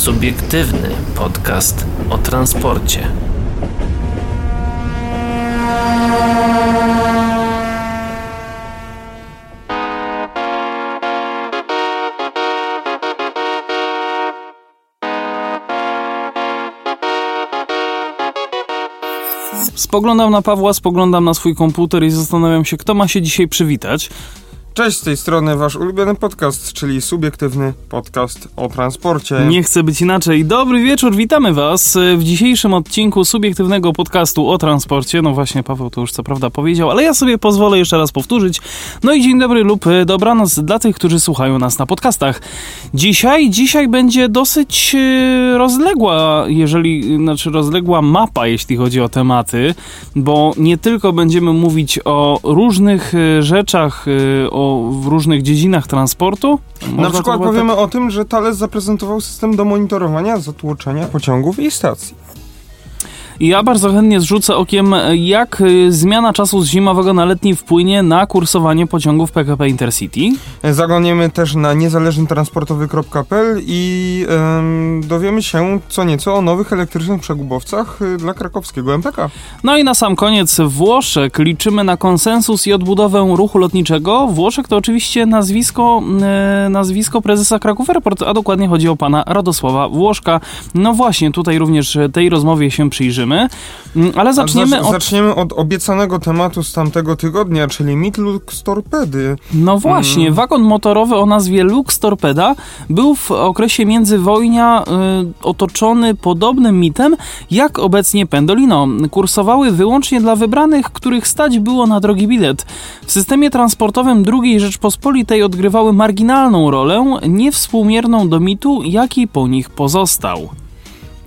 Subiektywny podcast o transporcie. Spoglądam na Pawła, spoglądam na swój komputer i zastanawiam się, kto ma się dzisiaj przywitać. Cześć, z tej strony wasz ulubiony podcast, czyli subiektywny podcast o transporcie. Nie chcę być inaczej. Dobry wieczór, witamy was w dzisiejszym odcinku subiektywnego podcastu o transporcie. No właśnie, Paweł to już co prawda powiedział, ale ja sobie pozwolę jeszcze raz powtórzyć. No i dzień dobry lub dobranoc dla tych, którzy słuchają nas na podcastach. Dzisiaj, dzisiaj będzie dosyć e, rozległa, jeżeli, znaczy rozległa mapa, jeśli chodzi o tematy, bo nie tylko będziemy mówić o różnych e, rzeczach, e, o w różnych dziedzinach transportu. Można Na przykład powiemy tak... o tym, że Thales zaprezentował system do monitorowania zatłoczenia pociągów i stacji. Ja bardzo chętnie zrzucę okiem, jak y, zmiana czasu z zimowego na letni wpłynie na kursowanie pociągów PKP Intercity. Zaglądniemy też na niezależnytransportowy.pl i ym, dowiemy się co nieco o nowych elektrycznych przegubowcach dla krakowskiego MPK. No i na sam koniec Włoszek. Liczymy na konsensus i odbudowę ruchu lotniczego. Włoszek to oczywiście nazwisko, yy, nazwisko prezesa Kraków Airport, a dokładnie chodzi o pana Radosława Włoszka. No właśnie, tutaj również tej rozmowie się przyjrzymy. Mm, ale zaczniemy od... Zaczniemy od obiecanego tematu z tamtego tygodnia, czyli mit Lux Torpedy. No właśnie, hmm. wagon motorowy o nazwie Lux Torpeda był w okresie międzywojnia y, otoczony podobnym mitem jak obecnie Pendolino. Kursowały wyłącznie dla wybranych, których stać było na drogi bilet. W systemie transportowym II Rzeczpospolitej odgrywały marginalną rolę, niewspółmierną do mitu, jaki po nich pozostał.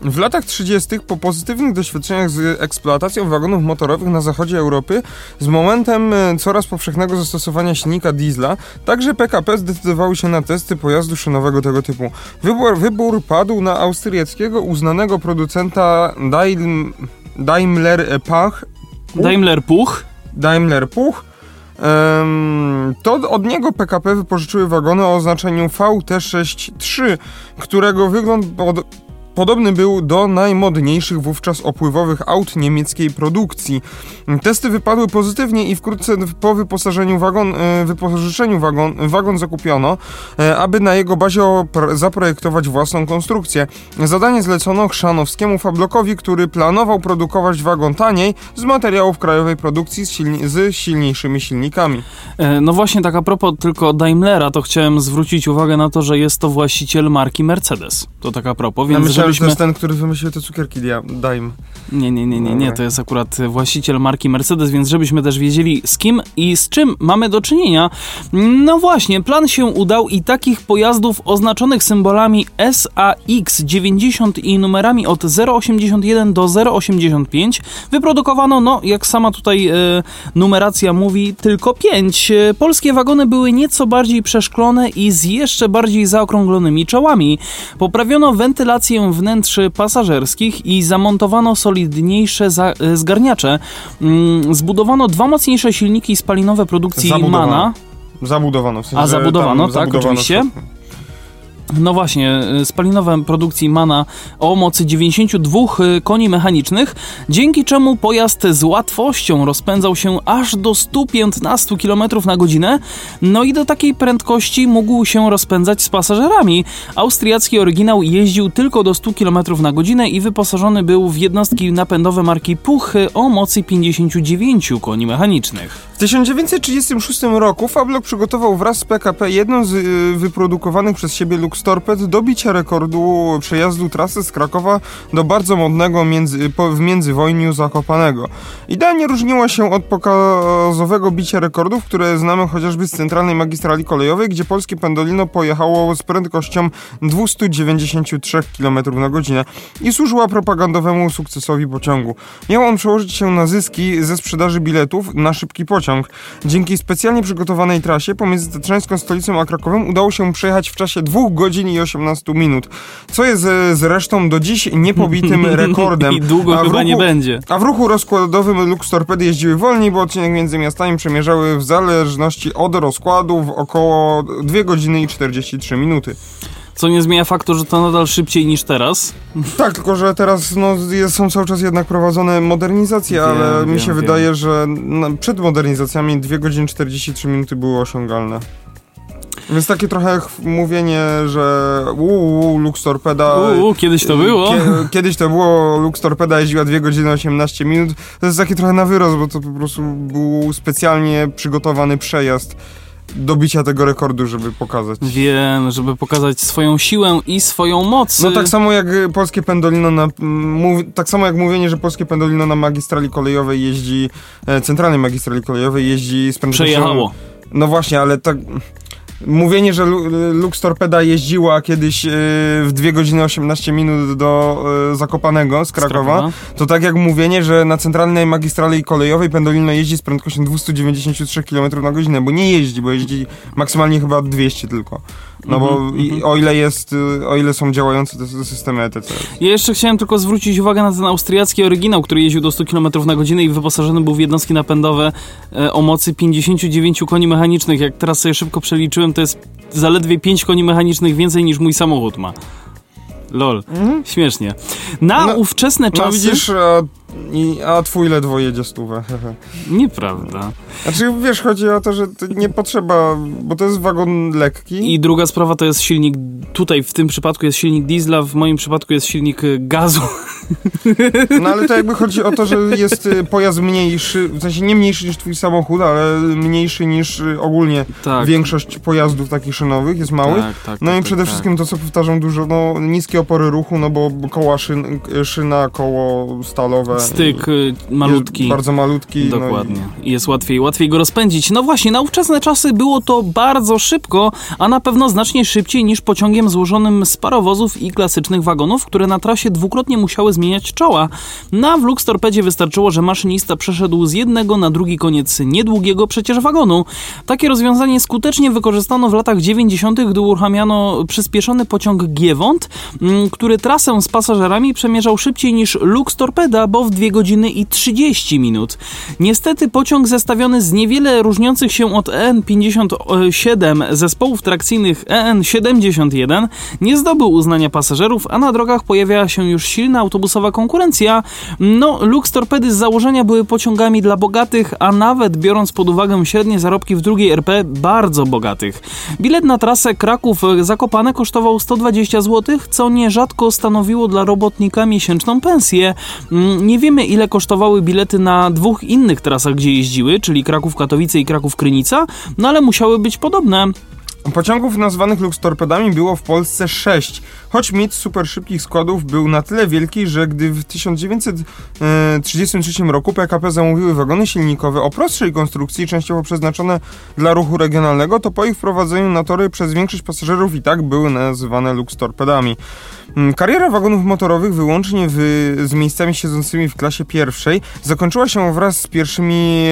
W latach 30. po pozytywnych doświadczeniach z eksploatacją wagonów motorowych na zachodzie Europy, z momentem e, coraz powszechnego zastosowania silnika diesla, także PKP zdecydowały się na testy pojazdu szynowego tego typu. Wybór, wybór padł na austriackiego uznanego producenta Daim, Daimler Pach. Daimler Puch. Daimler Puch. To od niego PKP wypożyczyły wagony o oznaczeniu VT63, którego wygląd Podobny był do najmodniejszych wówczas opływowych aut niemieckiej produkcji. Testy wypadły pozytywnie i wkrótce po wyposażeniu wagon, e, wypożyczeniu wagon, wagon zakupiono, e, aby na jego bazie zaprojektować własną konstrukcję. Zadanie zlecono Chrzanowskiemu Fablokowi, który planował produkować wagon taniej z materiałów krajowej produkcji z, silni z silniejszymi silnikami. E, no właśnie, tak a propos tylko Daimlera, to chciałem zwrócić uwagę na to, że jest to właściciel marki Mercedes. To tak a propos, więc to jest ten, który wymyślił te cukierki Daim. Nie, nie, nie, nie, nie, to jest akurat właściciel marki Mercedes, więc żebyśmy też wiedzieli z kim i z czym mamy do czynienia. No właśnie, plan się udał i takich pojazdów oznaczonych symbolami SAX90 i numerami od 081 do 085 wyprodukowano, no jak sama tutaj e, numeracja mówi, tylko 5. Polskie wagony były nieco bardziej przeszklone i z jeszcze bardziej zaokrąglonymi czołami. Poprawiono wentylację wnętrzy pasażerskich i zamontowano solidniejsze e, zgarniacze. Mm, zbudowano dwa mocniejsze silniki spalinowe produkcji. Mana. Zabudowano. W sensie, A zabudowano, tak, zabudowano oczywiście. No właśnie, y, spalinowe produkcji Mana o mocy 92 y, koni mechanicznych, dzięki czemu pojazd z łatwością rozpędzał się aż do 115 km na godzinę, no i do takiej prędkości mógł się rozpędzać z pasażerami. Austriacki oryginał jeździł tylko do 100 km na godzinę i wyposażony był w jednostki napędowe marki Puch o mocy 59 koni mechanicznych. W 1936 roku Fablok przygotował wraz z PKP jedną z y, wyprodukowanych przez siebie Lux Torped do bicia rekordu przejazdu trasy z Krakowa do bardzo modnego między, w międzywojniu Zakopanego. Idealnie różniła się od pokazowego bicia rekordów, które znamy chociażby z centralnej magistrali kolejowej, gdzie polskie Pendolino pojechało z prędkością 293 km na godzinę i służyła propagandowemu sukcesowi pociągu. Miał on przełożyć się na zyski ze sprzedaży biletów na szybki pociąg. Dzięki specjalnie przygotowanej trasie pomiędzy tatrzańską stolicą a Krakowem udało się przejechać w czasie dwóch godzin godzin i 18 minut, co jest e, zresztą do dziś niepobitym rekordem. I długo a chyba ruchu, nie będzie. A w ruchu rozkładowym Lux Torpedy jeździły wolniej, bo odcinek między miastami przemierzały w zależności od rozkładu w około 2 godziny i 43 minuty. Co nie zmienia faktu, że to nadal szybciej niż teraz. Tak, tylko że teraz no, jest, są cały czas jednak prowadzone modernizacje, Wiem, ale mi się wiem. wydaje, że na, przed modernizacjami 2 godziny 43 minuty były osiągalne. Więc takie trochę ch- mówienie, że uuu, Lux Torpeda... Uuu, kiedyś to było. Kie, kiedyś to było, Lux Torpeda jeździła 2 godziny 18 minut. To jest takie trochę na wyrost, bo to po prostu był specjalnie przygotowany przejazd do bicia tego rekordu, żeby pokazać. Wiem, żeby pokazać swoją siłę i swoją moc. No tak samo jak polskie pendolino na... Mów, tak samo jak mówienie, że polskie pendolino na magistrali kolejowej jeździ... E, centralnej magistrali kolejowej jeździ z prędkością... Przejechało. No właśnie, ale tak... Mówienie, że Lu- Lux Torpeda jeździła kiedyś y, w 2 godziny 18 minut do y, Zakopanego z Krakowa, to tak jak mówienie, że na centralnej magistrali kolejowej Pendolino jeździ z prędkością 293 km na godzinę, bo nie jeździ, bo jeździ maksymalnie chyba 200 tylko. No bo Mhm, i, o ile jest, y, o ile są działające te te systemy E ETC. Ja jeszcze chciałem tylko zwrócić uwagę na ten austriacki oryginał, który jeździł do 100 km na godzinę i wyposażony był w jednostki napędowe e, o mocy 59 koni mechanicznych. Jak teraz sobie szybko przeliczyłem, to jest zaledwie 5 koni mechanicznych więcej niż mój samochód ma. Lol, śmiesznie. Na Mhm. No, ówczesne No czasy... widzisz, a, i, a twój ledwo jedzie stówę. Nieprawda. Znaczy wiesz, chodzi o to, że nie potrzeba, bo to jest wagon lekki. I druga sprawa to jest silnik, tutaj w tym przypadku jest silnik diesla, w moim przypadku jest silnik y, gazu. No ale to jakby chodzi o to, że jest y, pojazd mniejszy, w sensie nie mniejszy niż twój samochód, ale mniejszy niż y, ogólnie Tak. większość pojazdów takich szynowych, jest mały. Tak, tak, No tak, i przede tak, wszystkim to, co powtarzam dużo, no niskie opory ruchu, no bo koła szyn, szyna, koło stalowe. Styk y, malutki. Bardzo malutki. Dokładnie. I jest łatwiej, łatwiej go rozpędzić. No właśnie, na ówczesne czasy było to bardzo szybko, a na pewno znacznie szybciej niż pociągiem złożonym z parowozów i klasycznych wagonów, które na trasie dwukrotnie musiały zmieniać czoła. Na w Lux Torpedzie wystarczyło, że maszynista przeszedł z jednego na drugi koniec niedługiego przecież wagonu. Takie rozwiązanie skutecznie wykorzystano w latach 90., gdy uruchamiano przyspieszony pociąg Giewont, mm, który trasę z pasażerami przemierzał szybciej niż Lux Torpeda, bo w 2 godziny i 30 minut. Niestety pociąg zestawiony z niewiele różniących się od EN57 zespołów trakcyjnych EN71 nie zdobył uznania pasażerów, a na drogach pojawiała się już silna autobusowa konkurencja. No, Lux Torpedy z założenia były pociągami dla bogatych, a nawet biorąc pod uwagę średnie zarobki w drugiej RP, bardzo bogatych. Bilet na trasę Kraków-Zakopane kosztował 120 zł, co nierzadko stanowiło dla robotnika miesięczną pensję. Mm, Nie wiemy, ile kosztowały bilety na dwóch innych trasach, gdzie jeździły, czyli Kraków-Katowice i Kraków-Krynica, no ale musiały być podobne. Pociągów nazwanych Lux Torpedami było w Polsce sześć, choć mit super szybkich składów był na tyle wielki, że gdy w 1933 roku PKP zamówiły wagony silnikowe o prostszej konstrukcji, częściowo przeznaczone dla ruchu regionalnego, to po ich wprowadzeniu na tory przez większość pasażerów i tak były nazywane Lux Torpedami. Mm, Kariera wagonów motorowych wyłącznie w, z miejscami siedzącymi w klasie pierwszej zakończyła się wraz z pierwszymi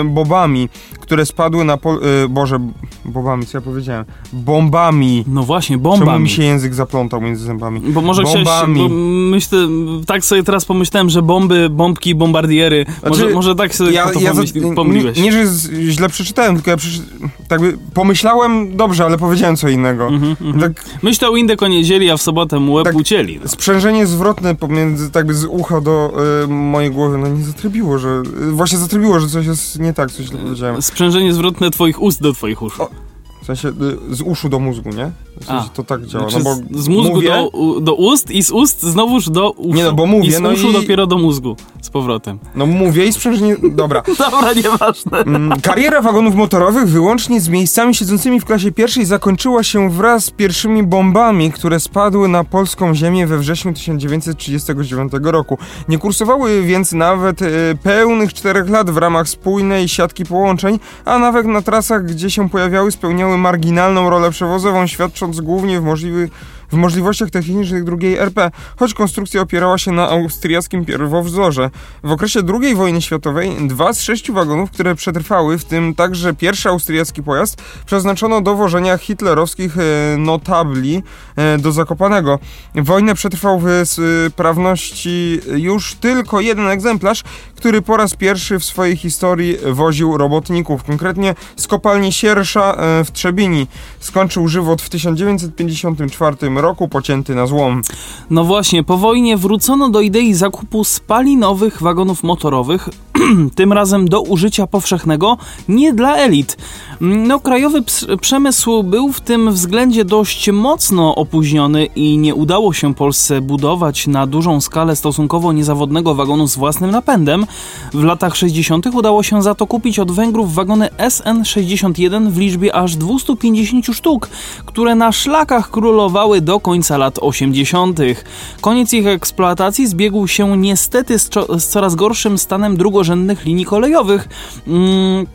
e, bobami, które spadły na pol... E, Boże, bobami, co ja powiedziałem? Bombami. No właśnie, Czemu bombami. mi się język zaplątał między zębami? Bo może chciałeś, Bombami. bo myślę, tak sobie teraz pomyślałem, że bomby, bombki, bombardiery, może, Znaczy, może tak sobie to za- pomyśl, pomyliłeś. nie, nie, że źle przeczytałem, tylko ja przeczy, tak by pomyślałem dobrze, ale powiedziałem co innego. Mhm. Tak Myślał indę o niedzieli, a w sobotę mu łeb Tak. ucięli. No. sprzężenie zwrotne pomiędzy, tak z ucha do y, mojej głowy, no nie zatrybiło, że, y, właśnie zatrybiło, że coś jest nie tak, coś źle powiedziałem. Sprzężenie zwrotne twoich ust do twoich uszu. O, W sensie y, z uszu do mózgu, nie? W sensie A, to tak działa, Znaczy no z, bo z mózgu mówię, do, do ust i z ust znowuż do uszu. Nie no, bo mówię, I z no uszu i- dopiero do mózgu. Z powrotem. no mówię i sprzężenie, dobra. Dobra, nieważne. Mm, Kariera wagonów motorowych wyłącznie z miejscami siedzącymi w klasie pierwszej zakończyła się wraz z pierwszymi bombami, które spadły na polską ziemię we wrześniu 1939 roku. Nie kursowały więc nawet e, pełnych czterech lat w ramach spójnej siatki połączeń, a nawet na trasach, gdzie się pojawiały, spełniały marginalną rolę przewozową, świadcząc głównie w w możliwościach technicznych drugiej RP, choć konstrukcja opierała się na austriackim pierwowzorze. W okresie II wojny światowej dwa z sześciu wagonów, które przetrwały, w tym także pierwszy austriacki pojazd, przeznaczono do wożenia hitlerowskich e, notabli e, do Zakopanego. Wojnę przetrwał w sprawności już tylko jeden egzemplarz, który po raz pierwszy w swojej historii woził robotników, konkretnie z kopalni Siersza e, w Trzebini. Skończył żywot w 1954 roku, pocięty na złom. No właśnie, po wojnie wrócono do idei zakupu spalinowych wagonów motorowych, tym razem do użycia powszechnego, nie dla elit. No, krajowy przemysł był w tym względzie dość mocno opóźniony i nie udało się Polsce budować na dużą skalę stosunkowo niezawodnego wagonu z własnym napędem. W latach 60. udało się za to kupić od Węgrów wagony SN61 w liczbie aż 250 sztuk, które na szlakach królowały do końca lat 80. Koniec ich eksploatacji zbiegł się niestety z, z coraz gorszym stanem drugorzędnych linii kolejowych. Mm,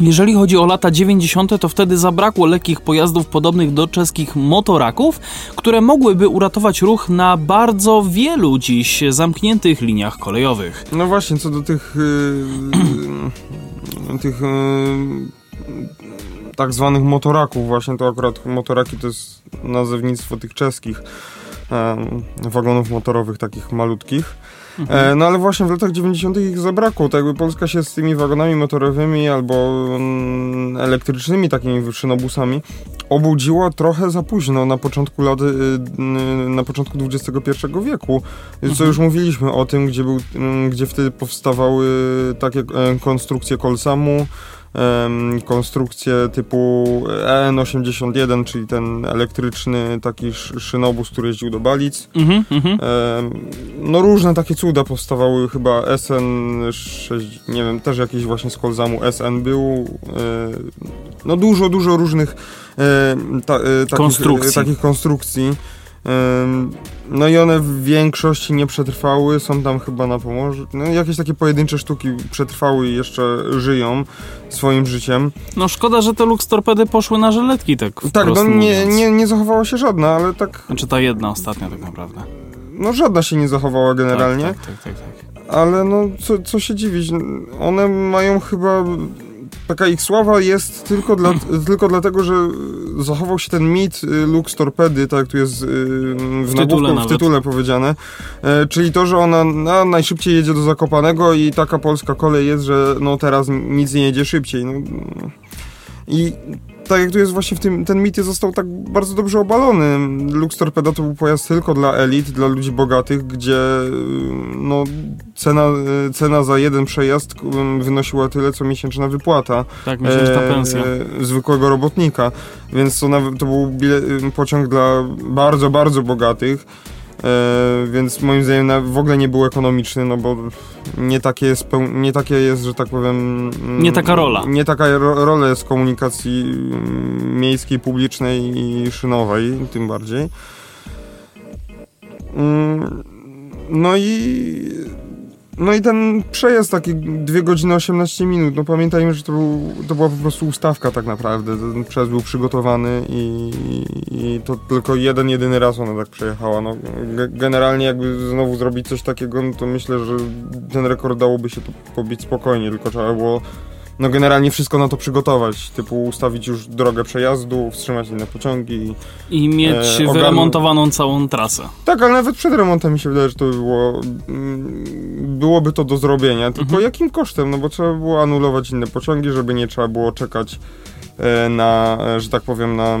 jeżeli chodzi o lata 90., to wtedy zabrakło lekkich pojazdów podobnych do czeskich motoraków, które mogłyby uratować ruch na bardzo wielu dziś zamkniętych liniach kolejowych. No właśnie, co do tych, yy, tych yy, tak zwanych motoraków, właśnie to akurat motoraki to jest nazewnictwo tych czeskich yy, wagonów motorowych, takich malutkich. Mhm. No ale właśnie w latach 90. ich zabrakło. Tak jakby Polska się z tymi wagonami motorowymi albo mm, elektrycznymi takimi szynobusami obudziła trochę za późno na początku lat, y, y, na początku XXI wieku. Co mhm. już mówiliśmy o tym, gdzie, był, mm, gdzie wtedy powstawały takie e, konstrukcje Kolsamu, konstrukcje typu EN81, czyli ten elektryczny taki szynobus, który jeździł do Balic. Mm -hmm. No różne takie cuda powstawały, chyba SN6, nie wiem, też jakiś właśnie z Kolzamu SN był. E, no dużo, dużo różnych ta, e, takich, konstrukcji. takich konstrukcji. No i one w większości nie przetrwały, są tam chyba na Pomorzu. No jakieś takie pojedyncze sztuki przetrwały i jeszcze żyją swoim życiem. No szkoda, że te Lux Torpedy poszły na żeletki, tak Tak, no nie, nie, nie zachowała się żadna, ale tak... Znaczy ta jedna ostatnia tak naprawdę. No żadna się nie zachowała generalnie. Tak, tak, tak, tak, tak. Ale no co, co się dziwić, one mają chyba taka ich sława jest tylko, dla, tylko dlatego, że zachował się ten mit y, Lux Torpedy, tak jak tu jest y, w, w tytule, w tytule powiedziane, e, czyli to, że ona no, najszybciej jedzie do Zakopanego i taka polska kolej jest, że no teraz nic nie jedzie szybciej. No. I tak jak tu jest właśnie w tym, ten mit został tak bardzo dobrze obalony. Lux Torpeda to był pojazd tylko dla elit, dla ludzi bogatych, gdzie no, cena, cena za jeden przejazd wynosiła tyle, co miesięczna wypłata. Tak, miesięczna e, pensja. zwykłego robotnika. Więc to, to był pociąg dla bardzo, bardzo bogatych. E, więc moim zdaniem w ogóle nie był ekonomiczny, no bo nie takie jest, nie takie jest że tak powiem... Nie taka rola. Nie taka ro rola jest komunikacji mm, miejskiej, publicznej i szynowej, tym bardziej. Mm, no i no i ten przejazd taki 2 godziny 18 minut, no pamiętajmy, że to, był, to była po prostu ustawka tak naprawdę. Ten przejazd był przygotowany i, i to tylko jeden, jedyny raz ona tak przejechała. No, generalnie jakby znowu zrobić coś takiego, no to myślę, że ten rekord dałoby się pobić spokojnie, tylko trzeba było no generalnie wszystko na to przygotować, typu ustawić już drogę przejazdu, wstrzymać inne pociągi. I mieć e, wyremontowaną całą trasę. Tak, ale nawet przed remontem mi się wydaje, że to by było, mm, byłoby to do zrobienia, tylko mhm. jakim kosztem, no bo trzeba było anulować inne pociągi, żeby nie trzeba było czekać e, na, e, że tak powiem, na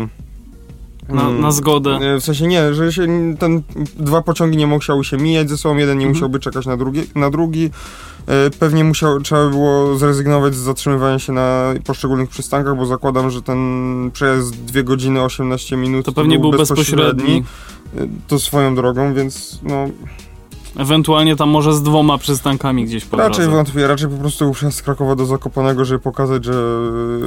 na, na, mm, zgodę. E, w sensie nie, że się ten dwa pociągi nie musiały się mijać ze sobą, jeden nie mhm. musiałby czekać na drugi, na drugi. E, pewnie musiał, trzeba było zrezygnować z zatrzymywania się na poszczególnych przystankach, bo zakładam, że ten przejazd 2 godziny 18 minut to pewnie był bezpośredni. bezpośredni. E, to swoją drogą, więc no... Ewentualnie tam może z dwoma przystankami gdzieś po Raczej drodze. wątpię, raczej po prostu przejazd z Krakowa do Zakopanego, żeby pokazać, że...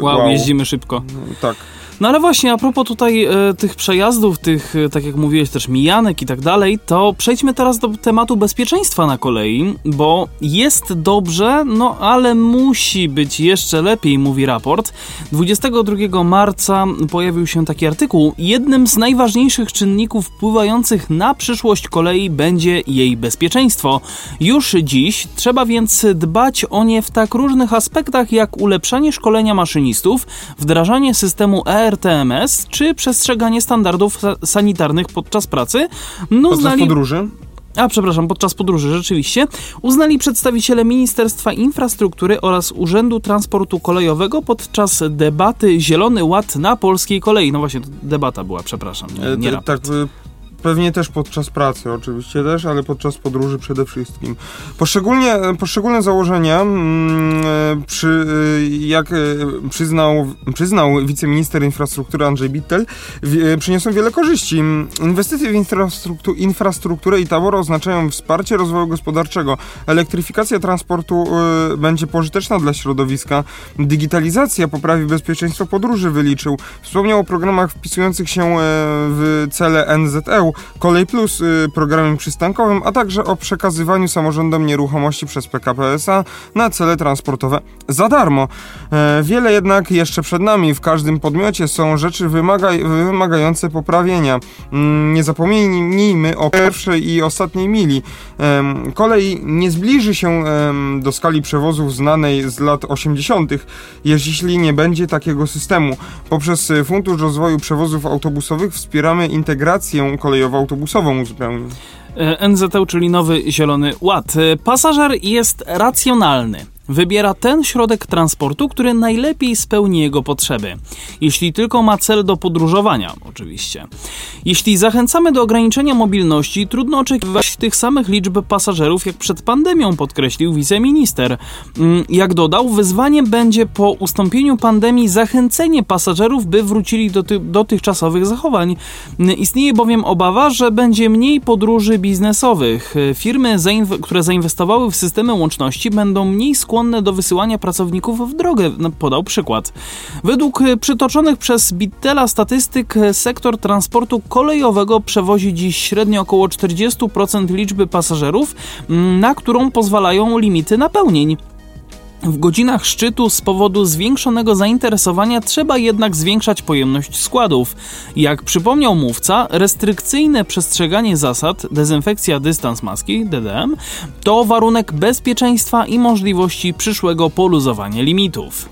Wow, wow. jeździmy szybko. Tak. No ale właśnie, a propos tutaj e, tych przejazdów, tych, e, tak jak mówiłeś, też mijanek i tak dalej, to przejdźmy teraz do tematu bezpieczeństwa na kolei, bo jest dobrze, no ale musi być jeszcze lepiej, mówi raport. 22 marca pojawił się taki artykuł. Jednym z najważniejszych czynników wpływających na przyszłość kolei będzie jej bezpieczeństwo. Już dziś trzeba więc dbać o nie w tak różnych aspektach, jak ulepszanie szkolenia maszynistów, wdrażanie systemu ER RTMS, czy przestrzeganie standardów sanitarnych podczas pracy. No, podczas znali... podróży? a przepraszam, podczas podróży rzeczywiście, uznali przedstawiciele Ministerstwa Infrastruktury oraz Urzędu Transportu Kolejowego podczas debaty Zielony Ład na polskiej kolei. No właśnie, debata była, przepraszam, nie, nie E, tak, e, Pewnie też podczas pracy, oczywiście też, ale podczas podróży przede wszystkim. Poszczególnie, poszczególne założenia, mm, e, przy, e, jak e, przyznał, przyznał wiceminister infrastruktury Andrzej Bittel, przyniosą wiele korzyści. Inwestycje w infrastruktu, infrastrukturę i tabor oznaczają wsparcie rozwoju gospodarczego. Elektryfikacja transportu będzie pożyteczna dla środowiska. Digitalizacja poprawi bezpieczeństwo podróży, wyliczył. Wspomniał o programach wpisujących się w cele NZE, Kolej Plus y, programem przystankowym, a także o przekazywaniu samorządom nieruchomości przez PKP SA na cele transportowe za darmo. E, wiele jednak jeszcze przed nami. W każdym podmiocie są rzeczy wymaga wymagające poprawienia. Mm, nie zapomnijmy o pierwszej i ostatniej mili. Kolej nie zbliży się do skali przewozów znanej z lat 80., jeśli nie będzie takiego systemu. Poprzez Fundusz Rozwoju Przewozów Autobusowych wspieramy integrację kolejową kolejowo-autobusową zupełnie. NZT, czyli Nowy Zielony Ład. Pasażer jest racjonalny. Wybiera ten środek transportu, który najlepiej spełni jego potrzeby. Jeśli tylko ma cel do podróżowania, oczywiście. Jeśli zachęcamy do ograniczenia mobilności, trudno oczekiwać tych samych liczb pasażerów jak przed pandemią, podkreślił wiceminister. Mm, jak dodał, wyzwaniem będzie po ustąpieniu pandemii zachęcenie pasażerów, by wrócili do ty dotychczasowych zachowań. Istnieje bowiem obawa, że będzie mniej podróży biznesowych. Firmy, które zainwestowały w systemy łączności, będą mniej skłonne skłonne do wysyłania pracowników w drogę, no, podał przykład. Według e, przytoczonych przez Bittela statystyk e, sektor transportu kolejowego przewozi dziś średnio około 40% liczby pasażerów, na którą pozwalają limity napełnień. W godzinach szczytu z powodu zwiększonego zainteresowania trzeba jednak zwiększać pojemność składów. Jak przypomniał mówca, restrykcyjne przestrzeganie zasad, dezynfekcja dystans maski, DDM, to warunek bezpieczeństwa i możliwości przyszłego poluzowania limitów.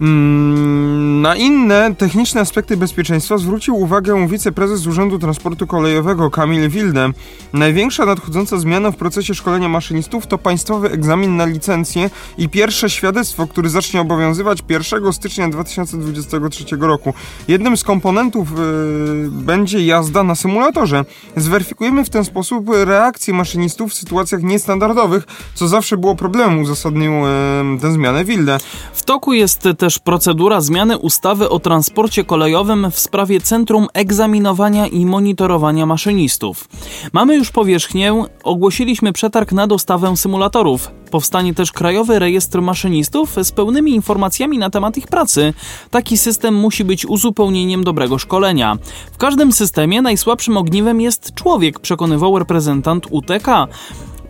Mm, na inne techniczne aspekty bezpieczeństwa zwrócił uwagę wiceprezes Urzędu Transportu Kolejowego Kamil Wilde. Największa nadchodząca zmiana w procesie szkolenia maszynistów to państwowy egzamin na licencję i pierwsze świadectwo, który zacznie obowiązywać 1 stycznia 2023 roku. Jednym z komponentów yy, będzie jazda na symulatorze. Zweryfikujemy w ten sposób reakcję maszynistów w sytuacjach niestandardowych, co zawsze było problemem, uzasadnił yy, tę zmianę Wilde. W toku jest też procedura zmiany ustawy o transporcie kolejowym w sprawie Centrum Egzaminowania i Monitorowania Maszynistów. Mamy już powierzchnię, ogłosiliśmy przetarg na dostawę symulatorów. Powstanie też Krajowy Rejestr Maszynistów z pełnymi informacjami na temat ich pracy. Taki system musi być uzupełnieniem dobrego szkolenia. W każdym systemie najsłabszym ogniwem jest człowiek, przekonywał reprezentant UTK.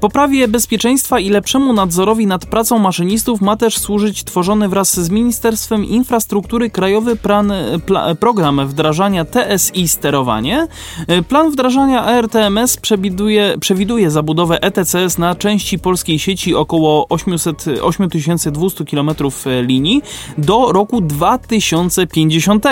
Poprawie bezpieczeństwa i lepszemu nadzorowi nad pracą maszynistów ma też służyć tworzony wraz z Ministerstwem Infrastruktury Krajowy plan, pla, program wdrażania TSI sterowanie. Plan wdrażania ERTMS przewiduje, przewiduje zabudowę ETCS na części polskiej sieci około 800, 8200 km linii do roku 2050.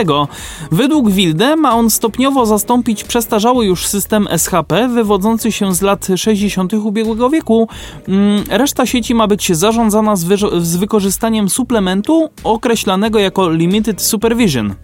Według Wilde ma on stopniowo zastąpić przestarzały już system SHP wywodzący się z lat 60. ubiegłego wieku. Mm, reszta sieci ma być zarządzana z, z wykorzystaniem suplementu określanego jako Limited Supervision.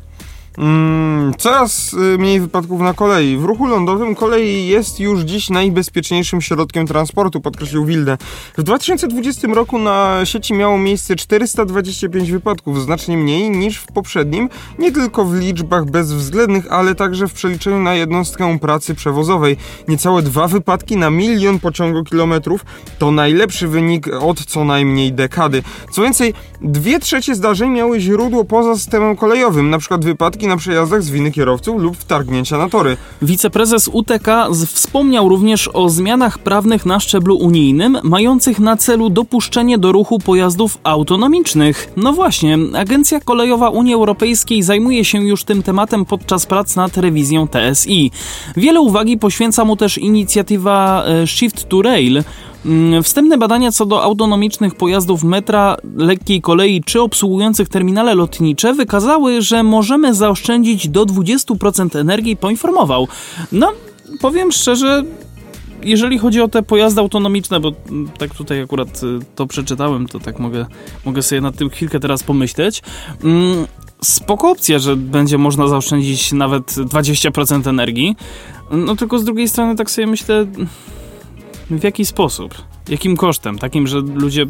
Mm, coraz y, mniej wypadków na kolei. W ruchu lądowym kolej jest już dziś najbezpieczniejszym środkiem transportu, podkreślił Wilde. W 2020 roku na sieci miało miejsce 425 wypadków, znacznie mniej niż w poprzednim, nie tylko w liczbach bezwzględnych, ale także w przeliczeniu na jednostkę pracy przewozowej. Niecałe dwa wypadki na milion pociągokilometrów to najlepszy wynik od co najmniej dekady. Co więcej, dwie trzecie zdarzeń miały źródło poza systemem kolejowym, np. wypadki na przejazdach z winy kierowców lub wtargnięcia na tory. Wiceprezes UTK wspomniał również o zmianach prawnych na szczeblu unijnym, mających na celu dopuszczenie do ruchu pojazdów autonomicznych. No właśnie, Agencja Kolejowa Unii Europejskiej zajmuje się już tym tematem podczas prac nad rewizją TSI. Wiele uwagi poświęca mu też inicjatywa e, Shift to Rail, wstępne badania co do autonomicznych pojazdów metra, lekkiej kolei czy obsługujących terminale lotnicze wykazały, że możemy zaoszczędzić do 20% energii, poinformował. No, powiem szczerze, jeżeli chodzi o te pojazdy autonomiczne, bo mm, tak tutaj akurat y, to przeczytałem, to tak mogę, mogę sobie nad tym chwilkę teraz pomyśleć. Mm, spoko opcja, że będzie można zaoszczędzić nawet 20% energii. No tylko z drugiej strony tak sobie myślę, w jaki sposób? Jakim kosztem? Takim, że ludzie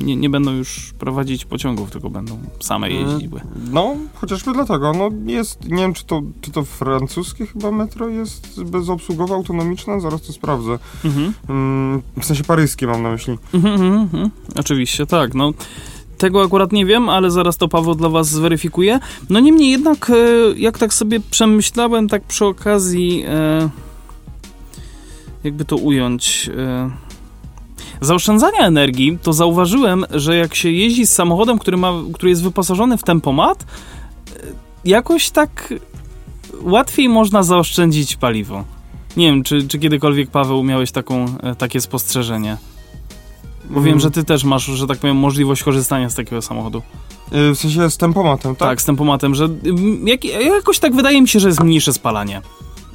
nie, nie będą już prowadzić pociągów, tylko będą same jeździły. No, chociażby dlatego. No jest, nie wiem, czy to, czy to francuskie chyba metro jest bezobsługowe, autonomiczne? Zaraz to sprawdzę. Mhm. Mm, w sensie paryskie mam na myśli. Mhm, mhm, mhm. Oczywiście, tak. No, tego akurat nie wiem, ale zaraz to Paweł dla was zweryfikuje. No niemniej jednak, e, jak tak sobie przemyślałem, tak przy okazji, e, jakby to ująć... E, zaoszczędzania energii, to zauważyłem, że jak się jeździ z samochodem, który, ma, który jest wyposażony w tempomat, e, jakoś tak łatwiej można zaoszczędzić paliwo. Nie wiem, czy, czy kiedykolwiek, Paweł, miałeś taką, e, takie spostrzeżenie? Bo wiem, Mm. że ty też masz, że tak powiem, możliwość korzystania z takiego samochodu. W sensie z tempomatem, tak? Tak, z tempomatem, że jak, jakoś tak wydaje mi się, że jest mniejsze spalanie.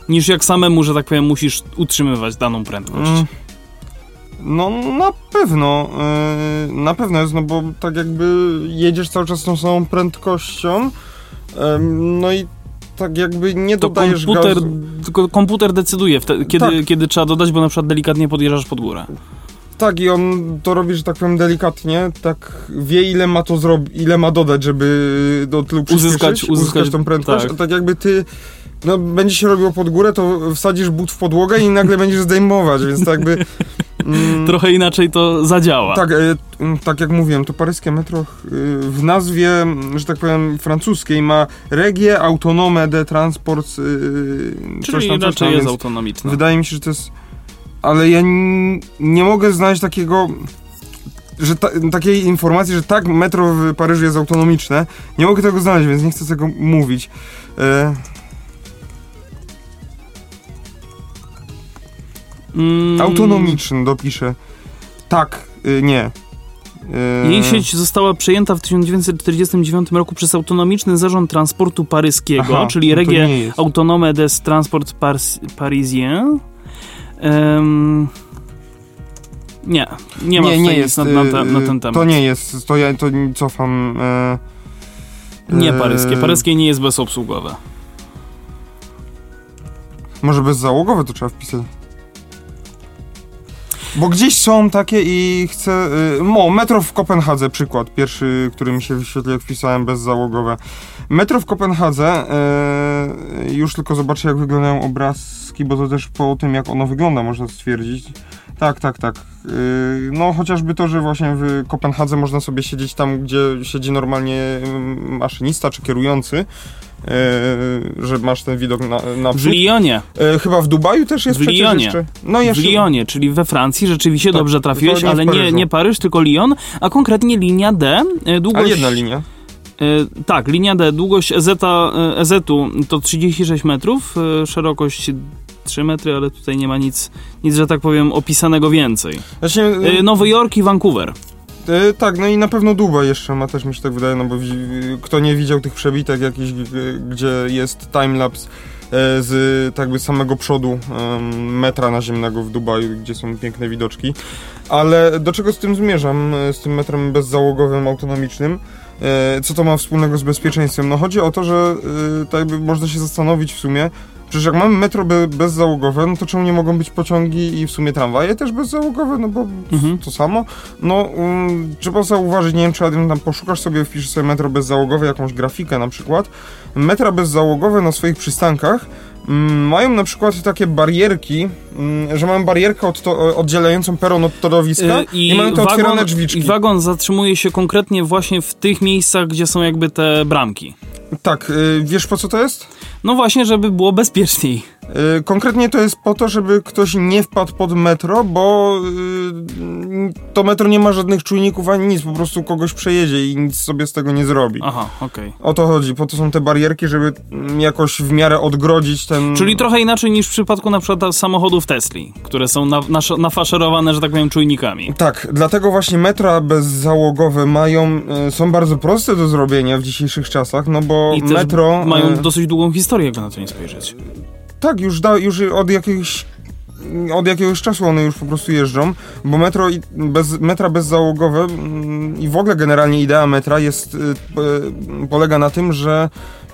Niż jak samemu, że tak powiem, musisz utrzymywać daną prędkość. Mm. No na pewno, yy, na pewno jest, no bo tak jakby jedziesz cały czas tą samą prędkością, em, no i tak jakby nie To dodajesz komputer, gazu. tylko komputer decyduje, wtedy, kiedy, Tak. kiedy trzeba dodać, bo na przykład delikatnie podjeżdżasz pod górę. Tak i on to robi, że tak powiem delikatnie, tak wie ile ma to zrobić, ile ma dodać, żeby do tyłu Uzyskać- przyspieszyć, uzyskać- tą prędkość, tak. a tak jakby ty no, będzie się robiło pod górę, to wsadzisz but w podłogę i nagle będziesz zdejmować, więc tak jakby... mm, Trochę inaczej to zadziała. Tak, e, tak jak mówiłem, to paryskie metro e, w nazwie, że tak powiem, francuskiej ma Regie Autonome de Transport. e, coś Czyli tam, coś tam, jest więc autonomiczna. Wydaje mi się, że to jest. Ale ja nie mogę znaleźć takiego. Że ta, takiej informacji, że tak, metro w Paryżu jest autonomiczne. Nie mogę tego znaleźć, więc nie chcę tego mówić. E, Mm, autonomiczny dopiszę. Tak, e, nie. E, Jej sieć została przejęta w 1949 roku przez Autonomiczny Zarząd Transportu Paryskiego, aha, czyli no Regie nie. Autonome des Transport Pars Parisien. Nie, nie ma nie, nie nic jest, na, na, te, na y, ten temat. To nie jest, to ja to cofam. E, Nie e, paryskie. Paryskie nie jest bezobsługowe. Może bezzałogowe to trzeba wpisać. Bo gdzieś są takie i chcę. Y, mo, metro w Kopenhadze, przykład. Pierwszy, który mi się wyświetlił, jak wpisałem bezzałogowe. Metro w Kopenhadze. Y, już tylko zobaczę, jak wyglądają obrazki, bo to też po tym, jak ono wygląda, można stwierdzić. Tak, tak, tak. Y, no, chociażby to, że właśnie w Kopenhadze można sobie siedzieć tam, gdzie siedzi normalnie maszynista czy kierujący. Y, że masz ten widok na, na W Lyonie. E, chyba w Dubaju też jest W przecież Lyonie. jeszcze. No W jeszcze. Lyonie, czyli we Francji, rzeczywiście Tak, dobrze trafiłeś, nie w ale nie, nie Paryż, tylko Lyon, a konkretnie linia D. e, Ale Długość, jedna linia. E, tak, linia D, długość EZ, EZ-u to 36 metrów, e, szerokość 3 metry, ale tutaj nie ma nic, nic, że tak powiem, opisanego więcej. Właśnie, E, Nowy Jork i Vancouver. E, tak, no i na pewno Dubaj jeszcze ma, też mi się tak wydaje, no bo kto nie widział tych przebitek jakichś, gdzie jest timelapse e, z tak by samego przodu metra naziemnego w Dubaju, gdzie są piękne widoczki. Ale do czego z tym zmierzam, e, z tym metrem bezzałogowym, autonomicznym? E, Co to ma wspólnego z bezpieczeństwem? No chodzi o to, że tak jakby można się zastanowić w sumie, Przecież jak mamy metro be, bezzałogowe, no to czemu nie mogą być pociągi i w sumie tramwaje też bezzałogowe, no bo Mhm. to samo. No, um, trzeba zauważyć, nie wiem, czy Adrian tam poszukasz sobie, wpisz sobie metro bezzałogowe, jakąś grafikę na przykład. Metra bezzałogowe na swoich przystankach mają na przykład takie barierki, mm, że mają barierkę oddzielającą peron od torowiska E, i, mają te otwierane drzwiczki. I wagon zatrzymuje się konkretnie właśnie w tych miejscach, gdzie są jakby te bramki. Tak, y, wiesz po co to jest? No właśnie, żeby było bezpieczniej. Y, Konkretnie to jest po to, żeby ktoś nie wpadł pod metro, bo y, to metro nie ma żadnych czujników ani nic, po prostu kogoś przejedzie i nic sobie z tego nie zrobi. Aha, okej. O to chodzi, po to są te barierki, żeby mm, jakoś w miarę odgrodzić ten... Czyli trochę inaczej niż w przypadku na przykład samochodów Tesli, które są na, nasz- nafaszerowane, że tak powiem, czujnikami. Tak, dlatego właśnie metra bezzałogowe mają, y, są bardzo proste do zrobienia w dzisiejszych czasach, no bo I metro... mają dosyć długą historię, jakby na to nie spojrzeć. Tak, już, da, już od jakichś od jakiegoś czasu one już po prostu jeżdżą, bo metro i bez, metra bezzałogowe mm, i w ogóle generalnie idea metra jest, y, y, polega na tym, że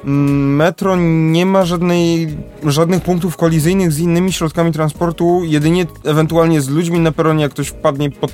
mm, metro nie ma żadnej, żadnych punktów kolizyjnych z innymi środkami transportu, jedynie ewentualnie z ludźmi na peronie, jak ktoś wpadnie, pod,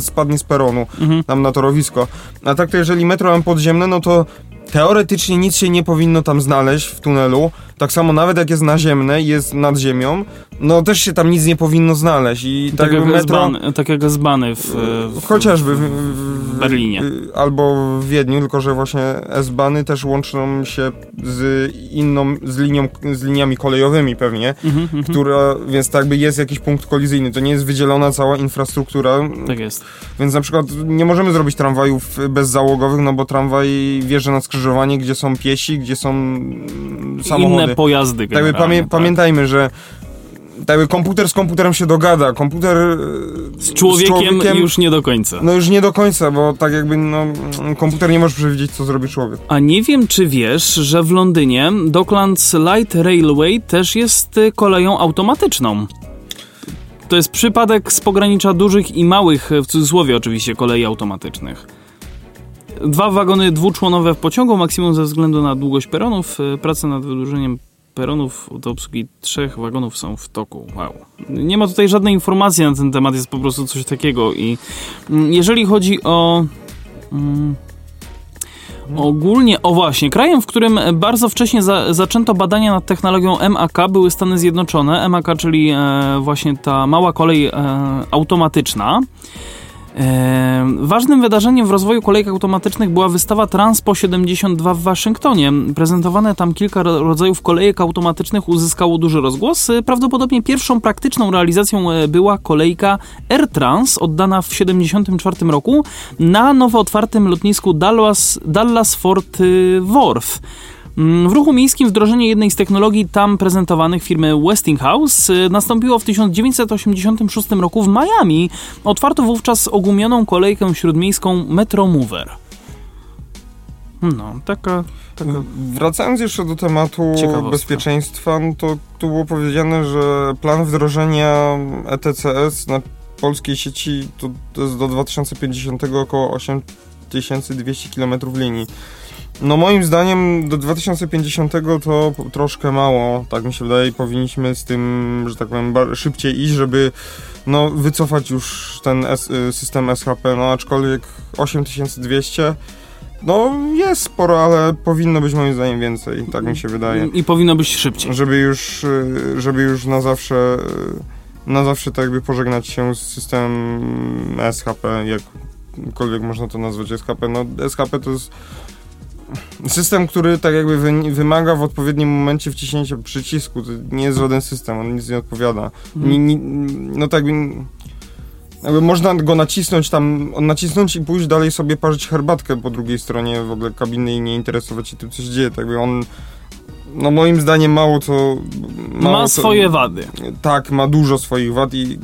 spadnie z peronu mhm. tam na torowisko. A tak to jeżeli metro mam podziemne, no to teoretycznie nic się nie powinno tam znaleźć w tunelu, tak samo nawet jak jest naziemne i jest nad ziemią, no też się tam nic nie powinno znaleźć. I tak, tak jak metro... tak jak S-Bany w, w, Chociażby w, w, Berlinie. Albo w Wiedniu, tylko że właśnie S-Bany też łączą się z inną, z, linią, z liniami kolejowymi pewnie, mhm, mhm. która, więc tak by jest jakiś punkt kolizyjny. To nie jest wydzielona cała infrastruktura. Tak jest. Więc na przykład nie możemy zrobić tramwajów bezzałogowych, no bo tramwaj wjeżdża na skrzyżowanie, gdzie są piesi, gdzie są samochody. Inne pojazdy tak, pamię tak. Pamiętajmy, że tak komputer z komputerem się dogada, komputer e, z człowiekiem, z człowiekiem, już nie do końca. No już nie do końca, bo tak jakby no, komputer nie może przewidzieć, co zrobi człowiek. A nie wiem, czy wiesz, że w Londynie Docklands Light Railway też jest e, koleją automatyczną. To jest przypadek z pogranicza dużych i małych, w cudzysłowie oczywiście, kolei automatycznych. Dwa wagony dwuczłonowe w pociągu, maksimum ze względu na długość peronów. E, prace nad wydłużeniem peronów do obsługi trzech wagonów są w toku. Wow. Nie ma tutaj żadnej informacji na ten temat, jest po prostu coś takiego. I mm, jeżeli chodzi o. Mm, Ogólnie, o właśnie, krajem, w którym bardzo wcześnie za, zaczęto badania nad technologią MAK były Stany Zjednoczone. MAK, czyli e, właśnie ta mała kolej e, automatyczna. Ważnym wydarzeniem w rozwoju kolejek automatycznych była wystawa Transpo 72 w Waszyngtonie. Prezentowane tam kilka rodzajów kolejek automatycznych uzyskało duży rozgłos. Prawdopodobnie pierwszą praktyczną realizacją e, była kolejka AirTrans, oddana w 1974 roku na nowo otwartym lotnisku Dallas, Dallas Fort Worth. Mm, w ruchu miejskim wdrożenie jednej z technologii tam prezentowanych firmy Westinghouse y, nastąpiło w 1986 roku w Miami. Otwarto wówczas ogumioną kolejkę śródmiejską Metromover. No, taka, taka... Wracając jeszcze do tematu bezpieczeństwa, no to tu było powiedziane, że plan wdrożenia ETCS na polskiej sieci to, to jest do 2050 około 8200 km linii. No moim zdaniem do 2050 to troszkę mało, tak mi się wydaje, powinniśmy z tym, że tak powiem, szybciej iść, żeby no, wycofać już ten y, system SHP, no aczkolwiek 8200 no jest sporo, ale powinno być moim zdaniem więcej, tak mi się wydaje. I powinno być szybciej. Żeby już, y, żeby już na zawsze y, na zawsze tak jakby pożegnać się z systemem SHP, jakkolwiek można to nazwać SHP. No SHP to jest system, który tak jakby wy, wymaga w odpowiednim momencie wciśnięcia przycisku. To nie jest żaden system, on nic nie odpowiada. Mhm. Nie, nie, no tak jakby, jakby można go nacisnąć tam, nacisnąć i pójść dalej sobie parzyć herbatkę po drugiej stronie w ogóle kabiny i nie interesować się tym, co się dzieje. Tak jakby on no moim zdaniem mało co... Mało ma swoje wady. Tak, ma dużo swoich wad i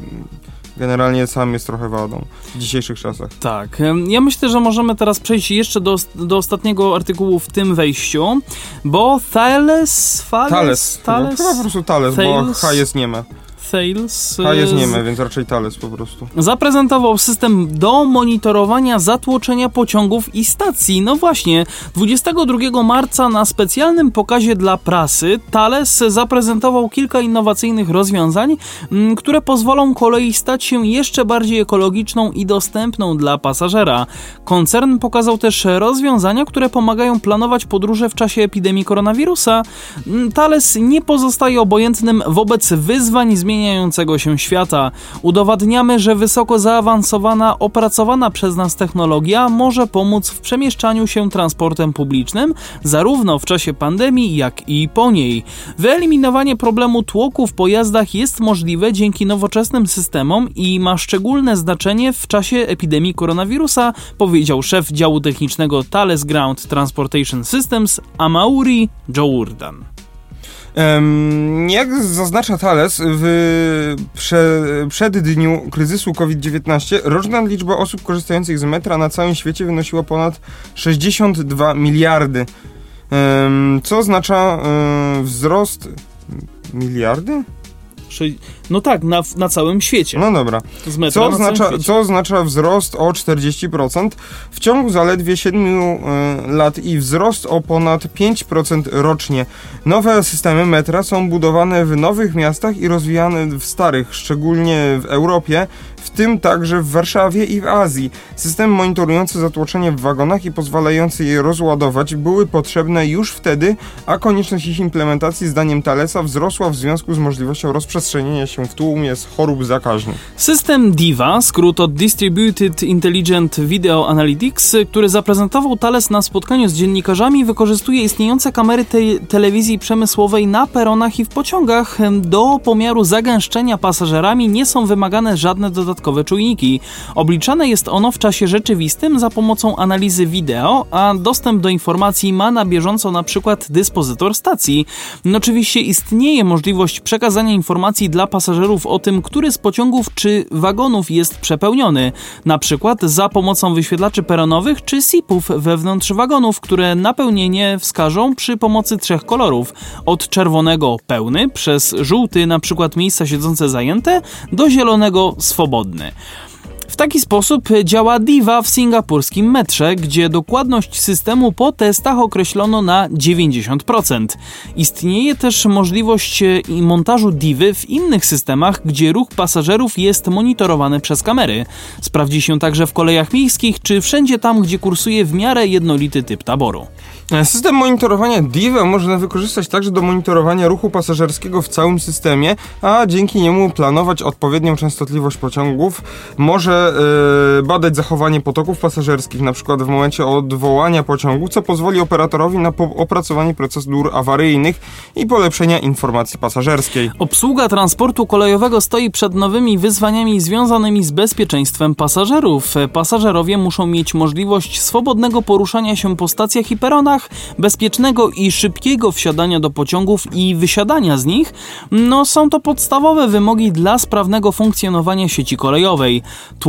generalnie sam jest trochę wadą w dzisiejszych czasach. Tak. Ja myślę, że możemy teraz przejść jeszcze do, do ostatniego artykułu w tym wejściu, bo Thales... Thales? Thales. Thales? No, chyba po prostu Thales, Thales? bo H jest nieme. Thales. A jest nieme, więc raczej Thales po prostu. Zaprezentował system do monitorowania zatłoczenia pociągów i stacji. No właśnie, 22 marca na specjalnym pokazie dla prasy Thales zaprezentował kilka innowacyjnych rozwiązań, mm, które pozwolą kolei stać się jeszcze bardziej ekologiczną i dostępną dla pasażera. Koncern pokazał też rozwiązania, które pomagają planować podróże w czasie epidemii koronawirusa. Mm, Thales nie pozostaje obojętnym wobec wyzwań zmieniających zmieniającego się świata. Udowadniamy, że wysoko zaawansowana, opracowana przez nas technologia może pomóc w przemieszczaniu się transportem publicznym, zarówno w czasie pandemii, jak i po niej. Wyeliminowanie problemu tłoku w pojazdach jest możliwe dzięki nowoczesnym systemom i ma szczególne znaczenie w czasie epidemii koronawirusa, powiedział szef działu technicznego Thales Ground Transportation Systems Amauri Jordan. Jak zaznacza Thales, w prze, przed dniu kryzysu COVID-19 roczna liczba osób korzystających z metra na całym świecie wynosiła ponad 62 miliardy, co oznacza wzrost miliardy? No tak, na, na całym świecie. No dobra. Co oznacza, co oznacza wzrost o 40% w ciągu zaledwie 7 y, lat i wzrost o ponad 5% rocznie. Nowe systemy metra są budowane w nowych miastach i rozwijane w starych, szczególnie w Europie, tym także w Warszawie i w Azji. Systemy monitorujące zatłoczenie w wagonach i pozwalające je rozładować były potrzebne już wtedy, a konieczność ich implementacji zdaniem Thalesa wzrosła w związku z możliwością rozprzestrzenienia się w tłumie z chorób zakaźnych. System DIVA, skrót od Distributed Intelligent Video Analytics, który zaprezentował Thales na spotkaniu z dziennikarzami, wykorzystuje istniejące kamery te telewizji przemysłowej na peronach i w pociągach. Do pomiaru zagęszczenia pasażerami nie są wymagane żadne dodatkowe czujniki. Obliczane jest ono w czasie rzeczywistym za pomocą analizy wideo, a dostęp do informacji ma na bieżąco przykład dyspozytor stacji. No, oczywiście istnieje możliwość przekazania informacji dla pasażerów o tym, który z pociągów czy wagonów jest przepełniony, przykład za pomocą wyświetlaczy peronowych czy SIP-ów wewnątrz wagonów, które napełnienie wskażą przy pomocy trzech kolorów: od czerwonego pełny, przez żółty przykład miejsca siedzące zajęte, do zielonego swobodny. trudny. W taki sposób działa Diva w singapurskim metrze, gdzie dokładność systemu po testach określono na 90%. Istnieje też możliwość e, montażu Divy w innych systemach, gdzie ruch pasażerów jest monitorowany przez kamery. Sprawdzi się także w kolejach miejskich, czy wszędzie tam, gdzie kursuje w miarę jednolity typ taboru. System monitorowania DIVA można wykorzystać także do monitorowania ruchu pasażerskiego w całym systemie, a dzięki niemu planować odpowiednią częstotliwość pociągów. Może e, badać zachowanie potoków pasażerskich, na przykład w momencie odwołania pociągu, co pozwoli operatorowi na opracowanie procedur awaryjnych i polepszenia informacji pasażerskiej. Obsługa transportu kolejowego stoi przed nowymi wyzwaniami związanymi z bezpieczeństwem pasażerów. Pasażerowie muszą mieć możliwość swobodnego poruszania się po stacjach i peronach, bezpiecznego i szybkiego wsiadania do pociągów i wysiadania z nich. No, są to podstawowe wymogi dla sprawnego funkcjonowania sieci kolejowej.